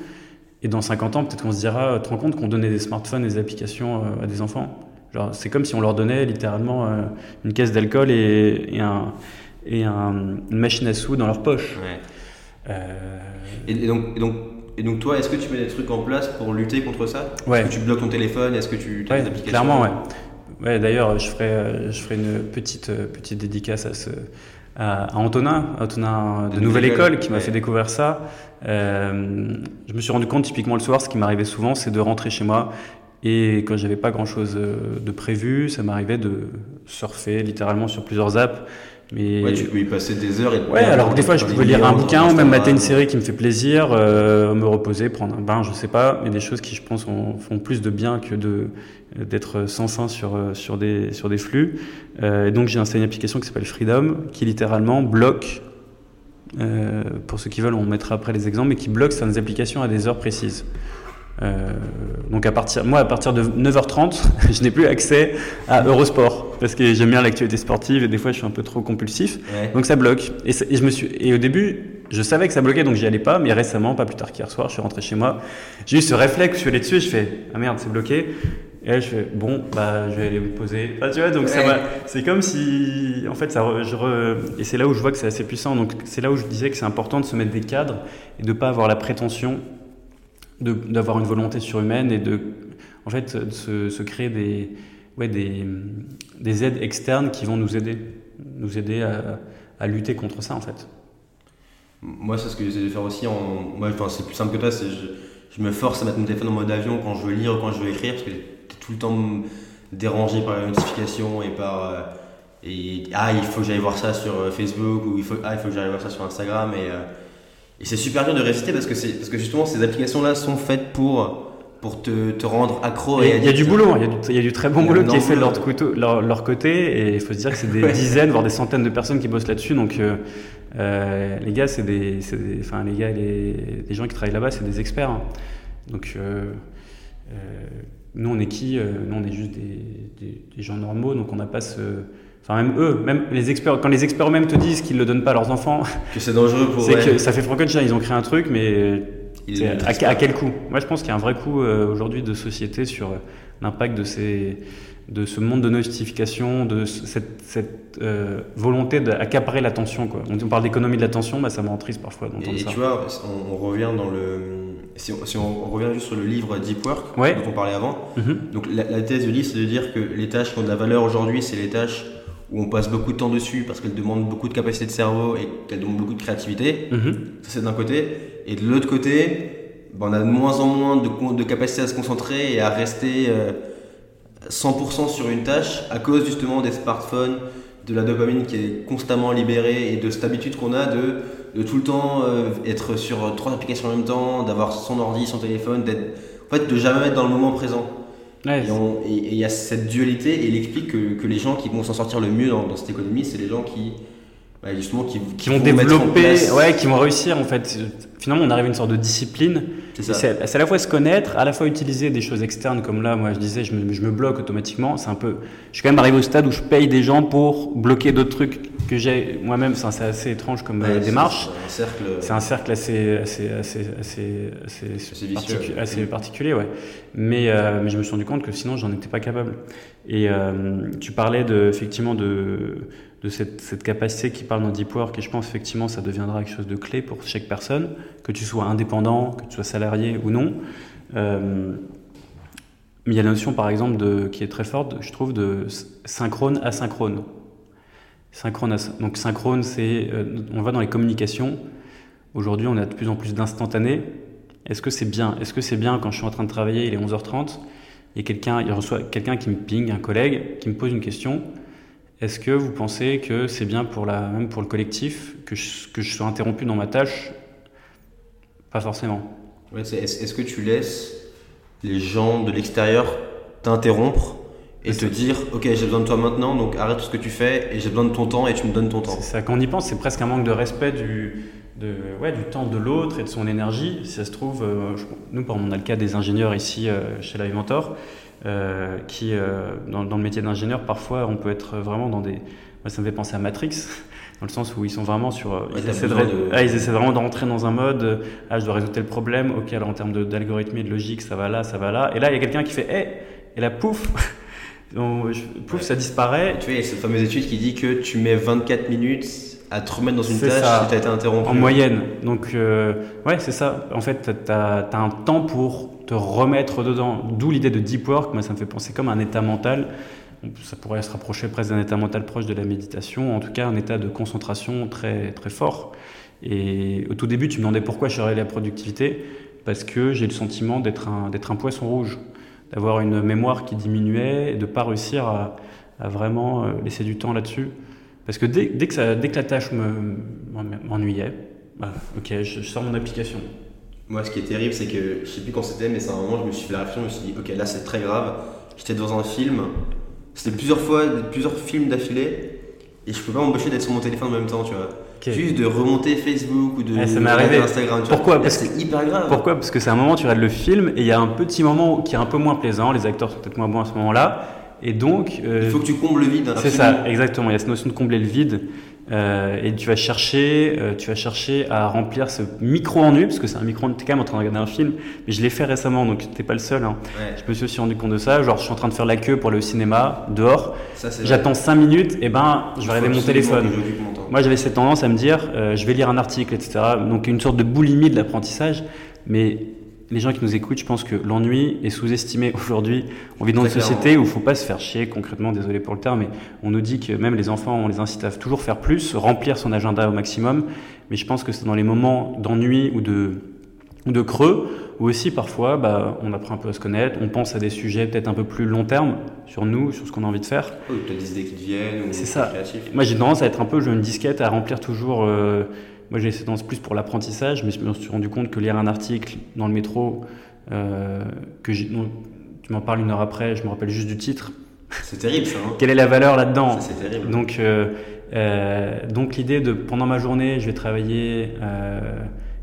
Et dans 50 ans, peut-être qu'on se dira, tu te rends compte qu'on donnait des smartphones et des applications euh, à des enfants? Genre, c'est comme si on leur donnait littéralement euh, une caisse d'alcool et, et, un, et un, une machine à sous dans leur poche. Ouais. Euh... Et, donc, donc, et donc, toi, est-ce que tu mets des trucs en place pour lutter contre ça? Ouais. Est-ce que tu bloques ton téléphone? Est-ce que tu as des applications? Clairement, ouais. ouais D'ailleurs, je ferai, je ferai une petite, petite dédicace à ce, à Antonin, Antonin de Nouvelle École, qui m'a fait découvrir ça. Euh, je me suis rendu compte typiquement le soir, ce qui m'arrivait souvent, c'est de rentrer chez moi. Et quand j'avais pas grand chose euh, de prévu, ça m'arrivait de surfer littéralement sur plusieurs apps mais... Ouais, tu peux y passer des heures et Ouais, alors des fois je peux lire un bouquin ou même mater une série qui me fait plaisir, euh, me reposer, prendre un bain, je sais pas, mais des choses qui je pense font plus de bien que de d'être sans fin sur sur des sur des flux. Euh, et donc j'ai installé une application qui s'appelle Freedom qui littéralement bloque euh, pour ceux qui veulent, on mettra après les exemples, mais qui bloque certaines applications à des heures précises. Euh, donc à partir, moi, à partir de 9h30, <laughs> je n'ai plus accès à Eurosport parce que j'aime bien l'actualité sportive et des fois je suis un peu trop compulsif. Donc ça bloque. Et, je me suis, et au début, je savais que ça bloquait donc j'y allais pas. Mais récemment, pas plus tard qu'hier soir, je suis rentré chez moi. J'ai eu ce réflexe, je suis allé dessus et je fais ah merde, c'est bloqué. Et là, je fais, bon, bah, je vais aller me poser. Tu vois, donc ça Ouais. va. C'est comme si, en fait, ça, re- je re- et c'est là où je vois que c'est assez puissant. Donc, c'est là où je disais que c'est important de se mettre des cadres et de pas avoir la prétention d'avoir une volonté surhumaine et de, en fait, de se, se créer des, ouais, des, des aides externes qui vont nous aider, nous aider à, à lutter contre ça, en fait. Moi, c'est ce que j'essaie de faire aussi. En... Moi, enfin, c'est plus simple que toi. C'est je, je me force à mettre mon téléphone en mode avion quand je veux lire quand je veux écrire parce que t'es tout le temps dérangé par les notifications et par. euh, et ah, il faut que j'aille voir ça sur euh, Facebook ou il faut, ah, il faut que j'aille voir ça sur Instagram. Euh, et c'est super dur de résister parce que, parce que justement, ces applications-là sont faites pour, pour te, te rendre accro. Et et Il y a du boulot, hein, il y, a du- il y a du très bon boulot qui est fait de leur, couteau- leur, leur côté, et il faut se dire que c'est des Ouais. dizaines, voire des centaines de personnes qui bossent là-dessus. Donc, euh, euh, les gars, c'est des, des- enfin, les gars, les, les gens qui travaillent là-bas, c'est des experts. hein. Donc, euh, nous, on est qui Nous, on est juste des, des- des gens normaux, donc on n'a pas ce. Enfin, même eux, même les experts, quand les experts eux-mêmes te disent qu'ils ne le donnent pas à leurs enfants, <laughs> Que c'est dangereux pour c'est ouais, que ça fait Frankenstein. Ils ont créé un truc, mais c'est à, quel coût? Moi, je pense qu'il y a un vrai coût euh, aujourd'hui de société sur euh, l'impact de, ces, de ce monde de notification, de ce- cette, cette, euh, volonté d'accaparer l'attention. quoi. On, parle d'économie de l'attention, bah, ça me rend triste parfois d'entendre Et ça. tu vois, on, on revient dans le. Si on, si on revient juste sur le livre Deep Work Ouais. dont on parlait avant, Mhm. donc la, la thèse du livre c'est de dire que les tâches qui ont de la valeur aujourd'hui, c'est les tâches où on passe beaucoup de temps dessus parce qu'elles demandent beaucoup de capacité de cerveau et qu'elles demandent beaucoup de créativité. Mhm. Ça c'est d'un côté. Et de l'autre côté, ben, on a de moins en moins de, capacité à se concentrer et à rester euh, 100% sur une tâche à cause justement des smartphones, de la dopamine qui est constamment libérée et de cette habitude qu'on a de, de tout le temps euh, être sur trois applications en même temps, d'avoir son ordi, son téléphone, d'être, en fait, de jamais être dans le moment présent. Ouais, Et il y a cette dualité et il explique que, que les gens qui vont s'en sortir le mieux dans, dans cette économie, c'est les gens qui, bah, justement, qui, qui vont développer, ouais, qui vont réussir en fait. Finalement, on arrive à une sorte de discipline. C'est à la fois se connaître, à la fois utiliser des choses externes comme là, moi je disais, je me, je me bloque automatiquement. C'est un peu, je suis quand même arrivé au stade où je paye des gens pour bloquer d'autres trucs que j'ai moi-même. Enfin, c'est assez étrange comme euh, Ouais, démarche. c'est un cercle. C'est un cercle assez, assez, assez, assez, assez, Assez vicieux, particu- ouais. assez particulier, ouais. Mais, euh, mais je me suis rendu compte que sinon, j'en étais pas capable. Et euh, tu parlais de, effectivement de, de cette, capacité qui parle dans Deep Work, et je pense effectivement ça deviendra quelque chose de clé pour chaque personne, que tu sois indépendant, que tu sois salarié ou non. Euh, mais il y a la notion, par exemple, de, qui est très forte, je trouve, de synchrone asynchrone. Synchrone, donc synchrone, c'est, euh, on va dans les communications. Aujourd'hui, on a de plus en plus d'instantanés. Est-ce que c'est bien? Est-ce que c'est bien quand je suis en train de travailler, il est 11h30, et quelqu'un, il reçoit quelqu'un qui me ping, un collègue, qui me pose une question. Est-ce que vous pensez que c'est bien pour la, même pour le collectif que je, que je sois interrompu dans ma tâche? Pas forcément. Ouais, est-ce, est-ce que tu laisses les gens de l'extérieur t'interrompre et te dire Ok, j'ai besoin de toi maintenant, donc arrête tout ce que tu fais et j'ai besoin de ton temps et tu me donnes ton temps. C'est ça, quand on y pense, c'est presque un manque de respect du, de, ouais, du temps de l'autre et de son énergie. Si ça se trouve, euh, je- nous, par exemple, on a le cas des ingénieurs ici euh, chez Live Mentor, euh, qui, euh, dans, dans le métier d'ingénieur, parfois, on peut être vraiment dans des. Moi, ça me fait penser à Matrix, <laughs> dans le sens où ils sont vraiment sur. euh, Ouais, ils, essaient de, de- ah, ils essaient vraiment de rentrer dans un mode Ah, je dois résoudre tel problème, ok, alors en termes de- d'algorithmie et de logique, ça va là, ça va là. Et là, il y a quelqu'un qui fait Hé Et là, pouf <laughs> je- Pouf, Ouais. ça disparaît. Tu vois, il y a cette fameuse étude qui dit que tu mets 24 minutes à te remettre dans une tâche ça. si tu as été interrompu. En moyenne. Donc, euh, ouais, c'est ça. En fait, tu as, un temps pour te remettre dedans. D'où l'idée de deep work. Moi, ça me fait penser comme un état mental. Ça pourrait se rapprocher presque d'un état mental proche de la méditation. En tout cas, un état de concentration très, très fort. Et au tout début, tu me demandais pourquoi je cherchais la productivité. Parce que j'ai le sentiment d'être un, d'être un poisson rouge. D'avoir une mémoire qui diminuait et de ne pas réussir à, vraiment euh, laisser du temps là-dessus. Parce que dès, dès que, ça, la tâche me- m'ennuyait, bah, ok, je, je sors mon application. Moi, ce qui est terrible, c'est que je sais plus quand c'était, mais c'est un moment, je me suis fait la réflexion, je me suis dit Ok, là c'est très grave. J'étais dans un film, c'était plusieurs fois, plusieurs films d'affilée, et je peux pas m'empêcher d'être sur mon téléphone en même temps, tu vois. Ok. Juste de remonter Facebook ou de Ouais, ça m'est regarder arrivé. Instagram. Tu Pourquoi? Vois. Là, Parce c'est hyper grave. Pourquoi? Parce que c'est un moment, tu regardes le film et il y a un petit moment qui est un peu moins plaisant. Les acteurs sont peut-être moins bons à ce moment-là. Et donc. euh, Il faut que tu combles le vide. C'est ça, exactement. Il y a cette notion de combler le vide. Euh, et tu vas chercher, euh, tu vas chercher à remplir ce micro ennui, parce que c'est un micro, t'es quand même en train de regarder un film, mais je l'ai fait récemment, donc t'es pas le seul. Hein. Je me suis aussi rendu compte de ça. Genre, je suis en train de faire la queue pour aller au cinéma dehors. J'attends 5 minutes, et ben, je vais regarder mon téléphone. Moi, j'avais cette tendance à me dire, euh, je vais lire un article, etc. Donc, une sorte de boulimie de l'apprentissage, mais les gens qui nous écoutent, je pense que l'ennui est sous-estimé aujourd'hui. On vit dans une société où il ne faut pas se faire chier, concrètement, désolé pour le terme, mais on nous dit que même les enfants, on les incite à toujours faire plus, remplir son agenda au maximum. Mais je pense que c'est dans les moments d'ennui ou de, ou de creux où aussi parfois bah, on apprend un peu à se connaître, on pense à des sujets peut-être un peu plus long terme sur nous, sur ce qu'on a envie de faire. ou des idées qui viennent. C'est ça. Moi j'ai tendance à être un peu, je une disquette, à remplir toujours. Euh, moi, j'ai cette tendance plus pour l'apprentissage, mais je me suis rendu compte que lire un article dans le métro, euh, que tu m'en parles une heure après, je me rappelle juste du titre. C'est terrible, ça. Hein Quelle est la valeur là-dedans C'est terrible. Donc, euh, euh, donc l'idée de pendant ma journée, je vais travailler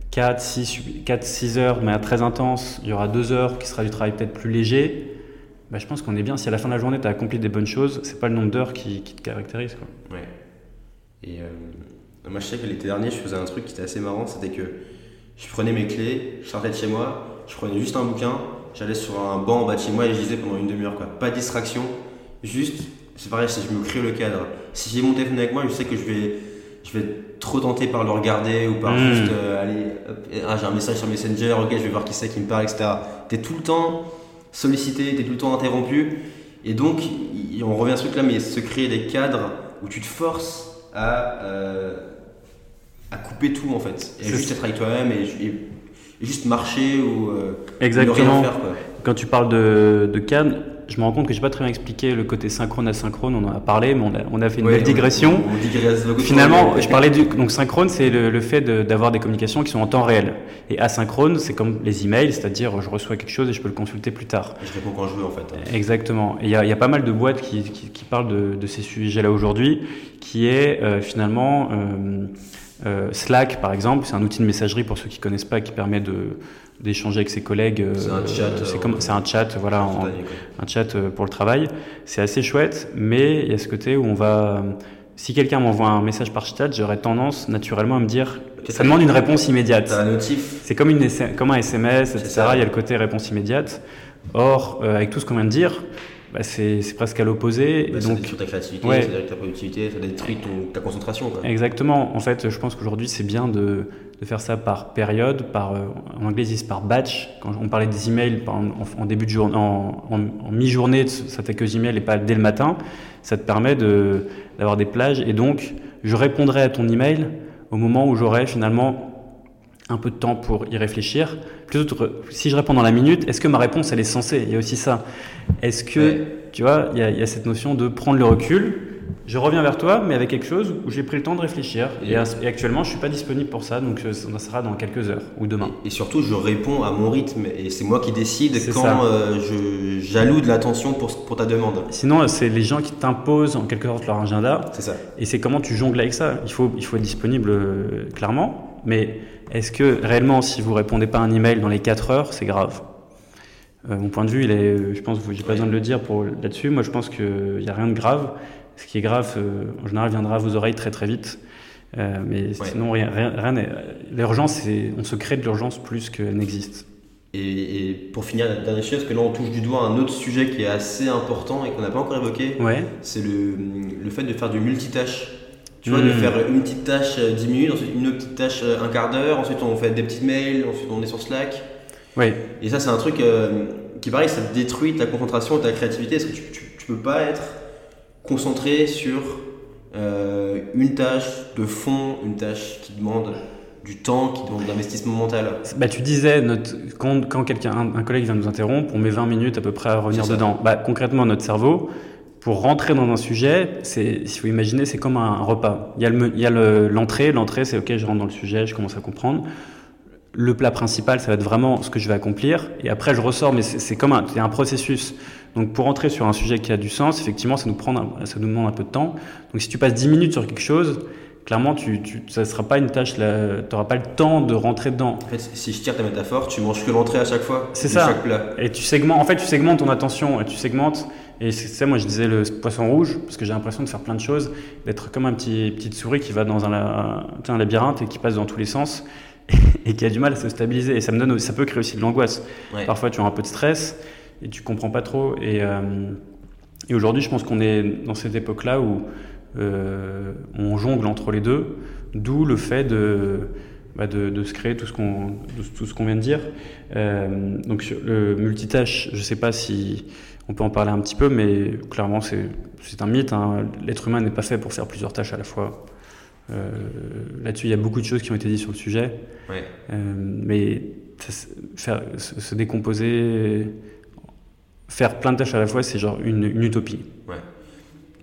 4, 6, 4, 6 heures, mais très intense. Il y aura 2 heures qui sera du travail peut-être plus léger. Bah, je pense qu'on est bien. Si à la fin de la journée, tu as accompli des bonnes choses, c'est pas le nombre d'heures qui, qui, te caractérise. Quoi. Ouais. Et moi, je sais que l'été dernier, je faisais un truc qui était assez marrant, c'était que je prenais mes clés, je sortais de chez moi, je prenais juste un bouquin, j'allais sur un banc en bas de chez moi et je lisais pendant une demi-heure. Quoi. Pas de distraction, juste, c'est pareil, je me crée le cadre. Si j'ai mon téléphone avec moi, je sais que je vais, je vais être trop tenté par le regarder ou par hmm. juste euh, aller, ah, j'ai un message sur Messenger, ok, je vais voir qui c'est qui me parle, etc. T'es tout le temps sollicité, t'es tout le temps interrompu. Et donc, on revient à ce truc là, mais se créer des cadres où tu te forces à. Euh, à couper tout en fait. Et juste être avec toi-même et, juste marcher ou euh, Exactement. rien faire. Quand tu parles de, de Cannes, je me rends compte que je n'ai pas très bien expliqué le côté synchrone asynchrone. On en a parlé, mais on a, on a fait une belle digression. Finalement, je parlais du donc synchrone, c'est le, le, fait d'avoir des communications qui sont en temps réel. Et asynchrone, c'est comme les emails, c'est-à-dire je reçois quelque chose et je peux le consulter plus tard. Et je réponds quand je veux en fait. Exactement. Et il y, y, a pas mal de boîtes qui, qui, qui parlent de, de, ces sujets-là aujourd'hui, qui est euh, finalement euh, euh, Slack, par exemple, c'est un outil de messagerie pour ceux qui connaissent pas, qui permet de d'échanger avec ses collègues. Euh, c'est un chat. C'est comme c'est un chat, voilà, un chat euh, pour le travail. C'est assez chouette, mais il y a ce côté où on va. Si quelqu'un m'envoie un message par chat, j'aurais tendance naturellement à me dire ça demande une réponse immédiate. un notif. C'est comme, une, comme un SMS, etc. Il y a le côté réponse immédiate. Or, avec tout ce qu'on vient de dire, bah, c'est presque à l'opposé. Bah, ça donc, détruit ta créativité, ça détruit ta productivité, ça détruit ta concentration. Exactement. En fait, je pense qu'aujourd'hui, c'est bien de, de, faire ça par période, par, euh, en anglais, ils par batch. Quand on parlait des emails en, en début de journée, en, en, mi-journée, ça fait que aux emails et pas dès le matin, ça te permet d'avoir des plages. Et donc, je répondrai à ton email au moment où j'aurai finalement un peu de temps pour y réfléchir. Plutôt, si je réponds dans la minute, est-ce que ma réponse, elle est censée Il y a aussi ça. Est-ce que, tu vois, il y, a, il y, a, cette notion de prendre le recul. Je reviens vers toi, mais avec quelque chose où j'ai pris le temps de réfléchir. Et, actuellement, je suis pas disponible pour ça, donc euh, ça sera dans quelques heures ou demain. Et, surtout, je réponds à mon rythme, et c'est moi qui décide quand euh, je j'alloue de l'attention pour, pour ta demande. Sinon, c'est les gens qui t'imposent en quelque sorte leur agenda. C'est ça. Et c'est comment tu jongles avec ça. Il faut, il faut être disponible euh, clairement, mais est-ce que réellement, si vous répondez pas à un email dans les 4 heures, c'est grave? Euh, Mon point de vue, il est, je pense, j'ai pas besoin de le dire pour là-dessus. Moi, je pense qu'il n'y a rien de grave. Ce qui est grave, euh, en général, viendra à vos oreilles très très vite. Euh, mais sinon, rien, rien, n'est. L'urgence, on se crée de l'urgence plus qu'elle n'existe. Et, pour finir, la dernière chose, parce que là on touche du doigt un autre sujet qui est assez important et qu'on n'a pas encore évoqué, ouais. c'est le, le, fait de faire du multitâche. Tu vois, de hmm. faire une petite tâche 10 euh, minutes, ensuite une autre petite tâche euh, un quart d'heure, ensuite on fait des petites mails, ensuite on est sur Slack. Oui. Et ça, c'est un truc euh, qui, pareil, ça détruit ta concentration, ta créativité. Est-ce que tu, tu, peux pas être concentré sur une tâche de fond, une tâche qui demande du temps, qui demande de l'investissement mental bah, Tu disais, notre, quand, quand quelqu'un, un, collègue vient nous interrompre, on met 20 minutes à peu près à revenir dedans. Bah, concrètement, notre cerveau, pour rentrer dans un sujet, c'est, il faut imaginer, c'est comme un repas. Il y a, le, il y a l'entrée, l'entrée c'est ok, je rentre dans le sujet, je commence à comprendre. Le plat principal, ça va être vraiment ce que je vais accomplir, et après je ressors, mais c'est, comme un, c'est un processus. Donc pour rentrer sur un sujet qui a du sens, effectivement, ça nous, prend, ça nous demande un peu de temps. Donc si tu passes 10 minutes sur quelque chose, clairement, tu, tu, ça ne sera pas une tâche, tu n'auras pas le temps de rentrer dedans. En fait, si je tire ta métaphore, tu manges que l'entrée à chaque fois. C'est ça. Et tu segmentes, en fait, tu segmentes ton attention, et tu segmentes Et c'est ça, moi je disais le poisson rouge, parce que j'ai l'impression de faire plein de choses, d'être comme un petit petite souris qui va dans un, un, labyrinthe et qui passe dans tous les sens <laughs> et qui a du mal à se stabiliser. Et ça me donne, ça peut créer aussi de l'angoisse. Parfois, tu as un peu de stress et tu comprends pas trop. Et, euh, et aujourd'hui, je pense qu'on est dans cette époque-là où euh, on jongle entre les deux, d'où le fait de, bah de, de, se créer tout ce qu'on tout ce qu'on vient de dire. Euh, donc le multitâche, je sais pas si on peut en parler un petit peu, mais clairement c'est un mythe. Hein. L'être humain n'est pas fait pour faire plusieurs tâches à la fois. Euh, Là-dessus, il y a beaucoup de choses qui ont été dites sur le sujet. Ouais. Euh, mais faire, se, décomposer, faire plein de tâches à la fois, c'est genre une, une utopie. Ouais.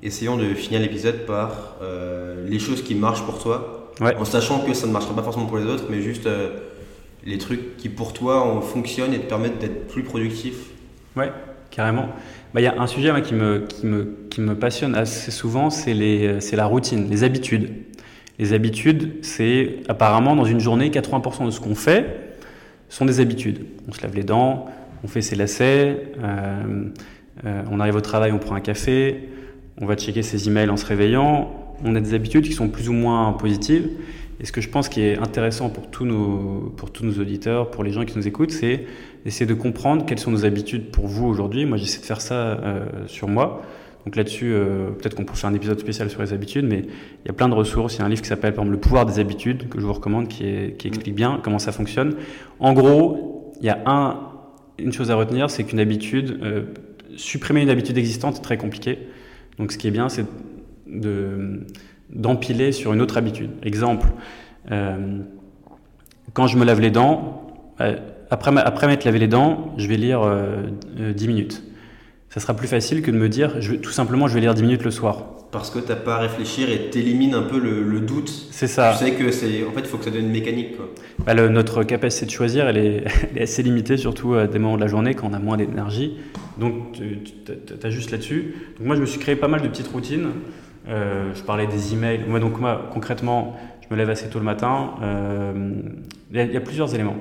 Essayons de finir l'épisode par euh, les choses qui marchent pour toi, ouais. en sachant que ça ne marchera pas forcément pour les autres, mais juste les trucs qui pour toi fonctionnent et te permettent d'être plus productif. Ouais, carrément. Bah, il y a un sujet qui, me, passionne assez souvent, c'est la routine, les habitudes. Les habitudes, c'est apparemment dans une journée, 80% de ce qu'on fait sont des habitudes. On se lave les dents, on fait ses lacets, euh, euh, on arrive au travail, on prend un café, on va checker ses emails en se réveillant. On a des habitudes qui sont plus ou moins positives. Et ce que je pense qui est intéressant pour tous nos auditeurs, pour les gens qui nous écoutent, c'est d'essayer de comprendre quelles sont nos habitudes pour vous aujourd'hui. Moi, j'essaie de faire ça euh, sur moi. Donc là-dessus, euh, peut-être qu'on peut faire un épisode spécial sur les habitudes, mais il y a plein de ressources. Il y a un livre qui s'appelle, par exemple, Le pouvoir des habitudes, que je vous recommande, qui, est, explique bien comment ça fonctionne. En gros, il y a un, une chose à retenir, c'est qu'une habitude, euh, supprimer une habitude existante, c'est très compliqué. Donc ce qui est bien, c'est d'empiler sur une autre habitude. Exemple, quand je me lave les dents, après, après m'être lavé les dents, je vais lire euh, 10 minutes. Ça sera plus facile que de me dire, je, tout simplement, je vais lire 10 minutes le soir. Parce que tu n'as pas à réfléchir et t'élimines un peu le, doute. C'est ça. Tu sais que c'est, en fait, il faut que ça devienne mécanique. Quoi. Bah, notre capacité de choisir, elle est, <laughs> elle est, assez limitée, surtout à des moments de la journée quand on a moins d'énergie. Donc, tu, as juste là-dessus. Donc, moi, je me suis créé pas mal de petites routines. Euh, je parlais des emails. Moi, donc, moi, concrètement, je me lève assez tôt le matin. Euh, il, y a, plusieurs éléments.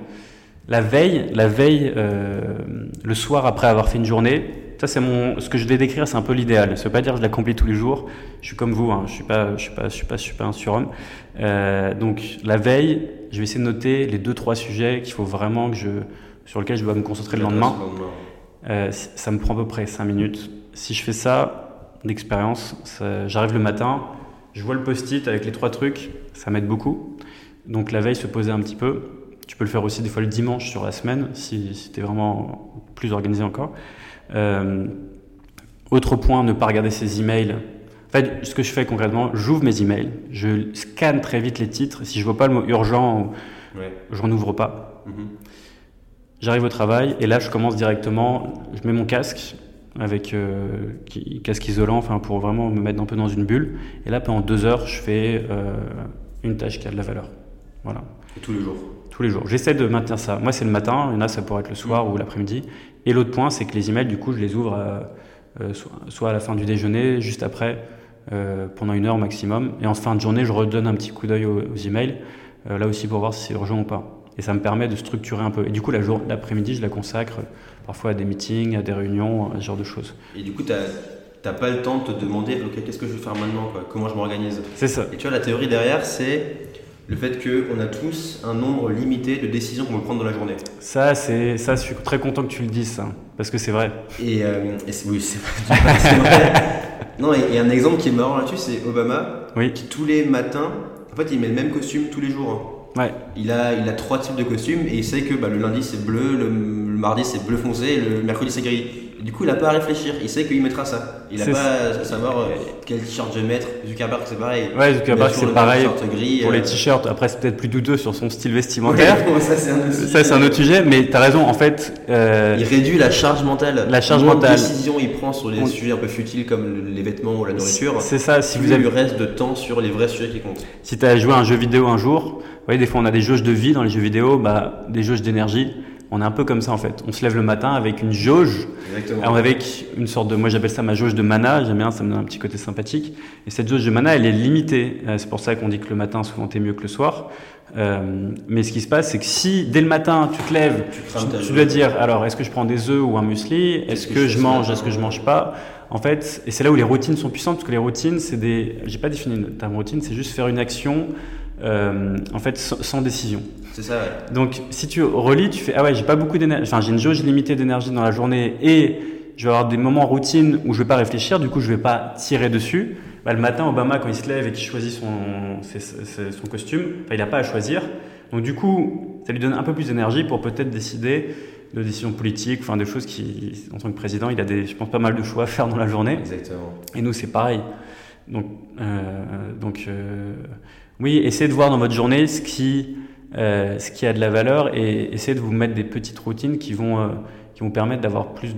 La veille, la veille, euh, le soir après avoir fait une journée, ça, c'est mon, ce que je vais décrire, c'est un peu l'idéal. Ça veut pas dire que je l'accomplis tous les jours. Je suis comme vous, hein. je suis pas, je suis pas, je suis pas, je suis pas un surhomme. Euh, donc, la veille, je vais essayer de noter les deux, trois sujets qu'il faut vraiment que je, sur lesquels je dois me concentrer le lendemain. Euh, ça me prend à peu près 5 minutes. Si je fais ça d'expérience, j'arrive le matin, je vois le post-it avec les trois trucs, ça m'aide beaucoup. Donc, la veille, se poser un petit peu. Tu peux le faire aussi des fois le dimanche sur la semaine, si, si tu es vraiment plus organisé encore. Euh, autre point, ne pas regarder ses emails. En fait, ce que je fais concrètement, j'ouvre mes emails, je scanne très vite les titres. Si je vois pas le mot urgent, ouais. j'en ouvre pas. Mhm. J'arrive au travail et là, je commence directement. Je mets mon casque avec euh, casque isolant, enfin pour vraiment me mettre un peu dans une bulle. Et là, pendant deux heures, je fais euh, une tâche qui a de la valeur. Voilà. Et tous les jours. Tous les jours. J'essaie de maintenir ça. Moi, c'est le matin. Il y en a, ça pourrait être le soir mhm. ou l'après-midi. Et l'autre point, c'est que les emails, du coup, je les ouvre euh, soit, à la fin du déjeuner, juste après, euh, pendant une heure maximum. Et en fin de journée, je redonne un petit coup d'œil aux, emails, euh, là aussi pour voir si c'est urgent ou pas. Et ça me permet de structurer un peu. Et du coup, l'après-midi, je la consacre parfois à des meetings, à des réunions, à ce genre de choses. Et du coup, tu n'as pas le temps de te demander, ok, qu'est-ce que je vais faire maintenant quoi? Comment je m'organise? C'est ça. Et tu vois, la théorie derrière, c'est le fait qu'on a tous un nombre limité de décisions qu'on veut prendre dans la journée. Ça, c'est ça, je suis très content que tu le dises, ça, parce que c'est vrai. Et, euh, oui, c'est vrai. <laughs> non, et, un exemple qui est marrant là-dessus, c'est Obama, oui. qui tous les matins, en fait, il met le même costume tous les jours. Hein. Ouais. Il a, il a trois types de costumes et il sait que bah, le lundi c'est bleu, le, le mardi c'est bleu foncé, et le mercredi c'est gris du coup, il n'a pas à réfléchir. Il sait qu'il mettra ça. Il n'a pas à savoir euh, quel t-shirt je vais mettre. Zuckerberg, c'est pareil. Ouais, Zuckerberg, c'est pareil. pour les euh, t-shirts, après, c'est peut-être plus douteux sur son style vestimentaire. <laughs> ça, c'est un, autre sujet. Mais tu as raison, en fait. Euh, il réduit la charge mentale. La charge mentale. décision il prend sur les sujets un peu futiles comme les vêtements ou la nourriture. C'est ça. Si vous avez. le reste de temps sur les vrais sujets qui comptent. Si tu as joué à un jeu vidéo un jour, vous voyez, des fois, on a des jauges de vie dans les jeux vidéo, bah, des jauges d'énergie on est un peu comme ça en fait. On se lève le matin avec une jauge, avec une sorte de, moi j'appelle ça ma jauge de mana, j'aime bien, ça me donne un petit côté sympathique. Et cette jauge de mana, elle est limitée. Euh, c'est pour ça qu'on dit que le matin souvent t'es mieux que le soir. Euh, mais ce qui se passe, c'est que si dès le matin tu te lèves, tu, dois dire alors est-ce que je prends des œufs ou un muesli? Est-ce que, je mange? Est-ce que je mange pas? En fait, et c'est là où les routines sont puissantes, parce que les routines, c'est des. J'ai pas défini le terme routine, c'est juste faire une action euh, en fait sans, décision. C'est ça. Ouais. Donc si tu relis, tu fais ah ouais, j'ai pas beaucoup d'énergie, enfin j'ai une jauge limitée d'énergie dans la journée et je vais avoir des moments routine où je vais pas réfléchir, du coup je vais pas tirer dessus. Bah, le matin, Obama quand il se lève et qu'il choisit son, son costume, il n'a pas à choisir. Donc du coup, ça lui donne un peu plus d'énergie pour peut-être décider de décisions politiques, enfin des choses qui, en tant que président, il a des, je pense, pas mal de choix à faire dans la journée. Exactement. Et nous, c'est pareil. Donc, euh, donc euh, oui, essayez de voir dans votre journée ce qui, euh, ce qui a de la valeur et essayez de vous mettre des petites routines qui vont, euh, qui vont permettre d'avoir plus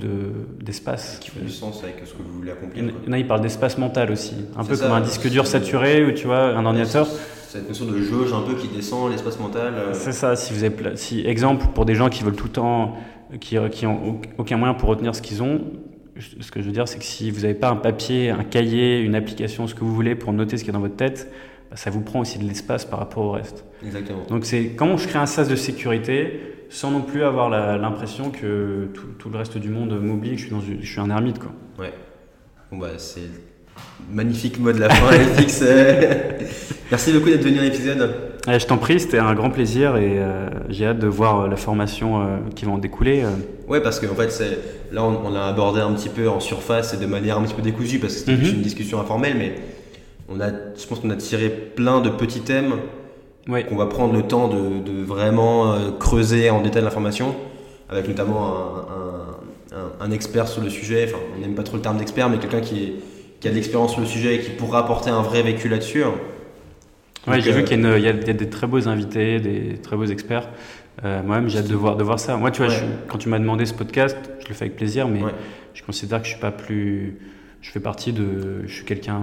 d'espace. qui font du sens avec ce que vous voulez accomplir. En a, il parle d'espace mental aussi. Un peu comme un disque dur saturé ou tu vois, un ordinateur cette notion de jauge un peu qui descend l'espace mental. Euh. C'est ça, si vous avez, si, exemple, pour des gens qui veulent tout le temps, qui, qui ont aucun moyen pour retenir ce qu'ils ont, ce que je veux dire, c'est que si vous n'avez pas un papier, un cahier, une application, ce que vous voulez pour noter ce qu'il y a dans votre tête, ça vous prend aussi de l'espace par rapport au reste. Exactement. Donc c'est comment je crée un sas de sécurité sans non plus avoir l'impression que tout, le reste du monde m'oublie, que je suis, dans, je suis un ermite. Quoi. Ouais. Bon bah c'est magnifique mot de la fin, <laughs> FX. Merci beaucoup d'être venu à l'épisode. je t'en prie, c'était un grand plaisir et euh, j'ai hâte de voir euh, la formation euh, qui va en découler. Ouais, parce qu'en fait, c'est, là, on, l'a abordé un petit peu en surface et de manière un petit peu décousue parce que c'était mhm. une discussion informelle, mais on a, je pense qu'on a tiré plein de petits thèmes qu'on va prendre le temps de, vraiment creuser en détail l'information, avec notamment un, un, expert sur le sujet. Enfin, on n'aime pas trop le terme d'expert, mais quelqu'un qui a de l'expérience sur le sujet et qui pourra apporter un vrai vécu là-dessus. Ouais, j'ai vu euh, qu'il y, a des très beaux invités, des très beaux experts. Euh, moi-même, j'ai hâte de voir, de voir ça. Moi, tu vois, quand tu m'as demandé ce podcast, je le fais avec plaisir, mais je considère que je suis pas plus. Je fais partie de. Je suis quelqu'un.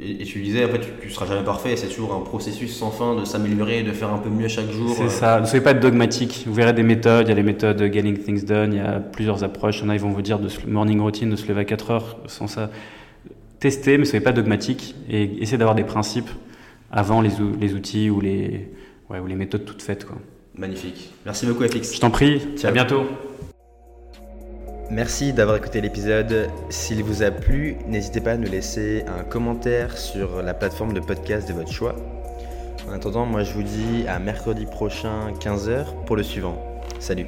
Et, tu disais, fait, tu, ne seras jamais parfait. C'est toujours un processus sans fin de s'améliorer, de faire un peu mieux chaque jour. C'est ça. Ne soyez pas dogmatique. Vous verrez des méthodes. Il y a les méthodes Getting Things Done. Il y a plusieurs approches. Il y en a, ils vont vous dire de morning routine, de se lever à 4 heures. Sans ça, tester, mais soyez pas dogmatique et essayez d'avoir des principes avant les, les outils ou les, ouais, ou les méthodes toutes faites. Quoi. Magnifique. Merci beaucoup, FX. Je t'en prie. À bientôt. Merci d'avoir écouté l'épisode. S'il vous a plu, n'hésitez pas à nous laisser un commentaire sur la plateforme de podcast de votre choix. En attendant, moi je vous dis à mercredi prochain 15h pour le suivant. Salut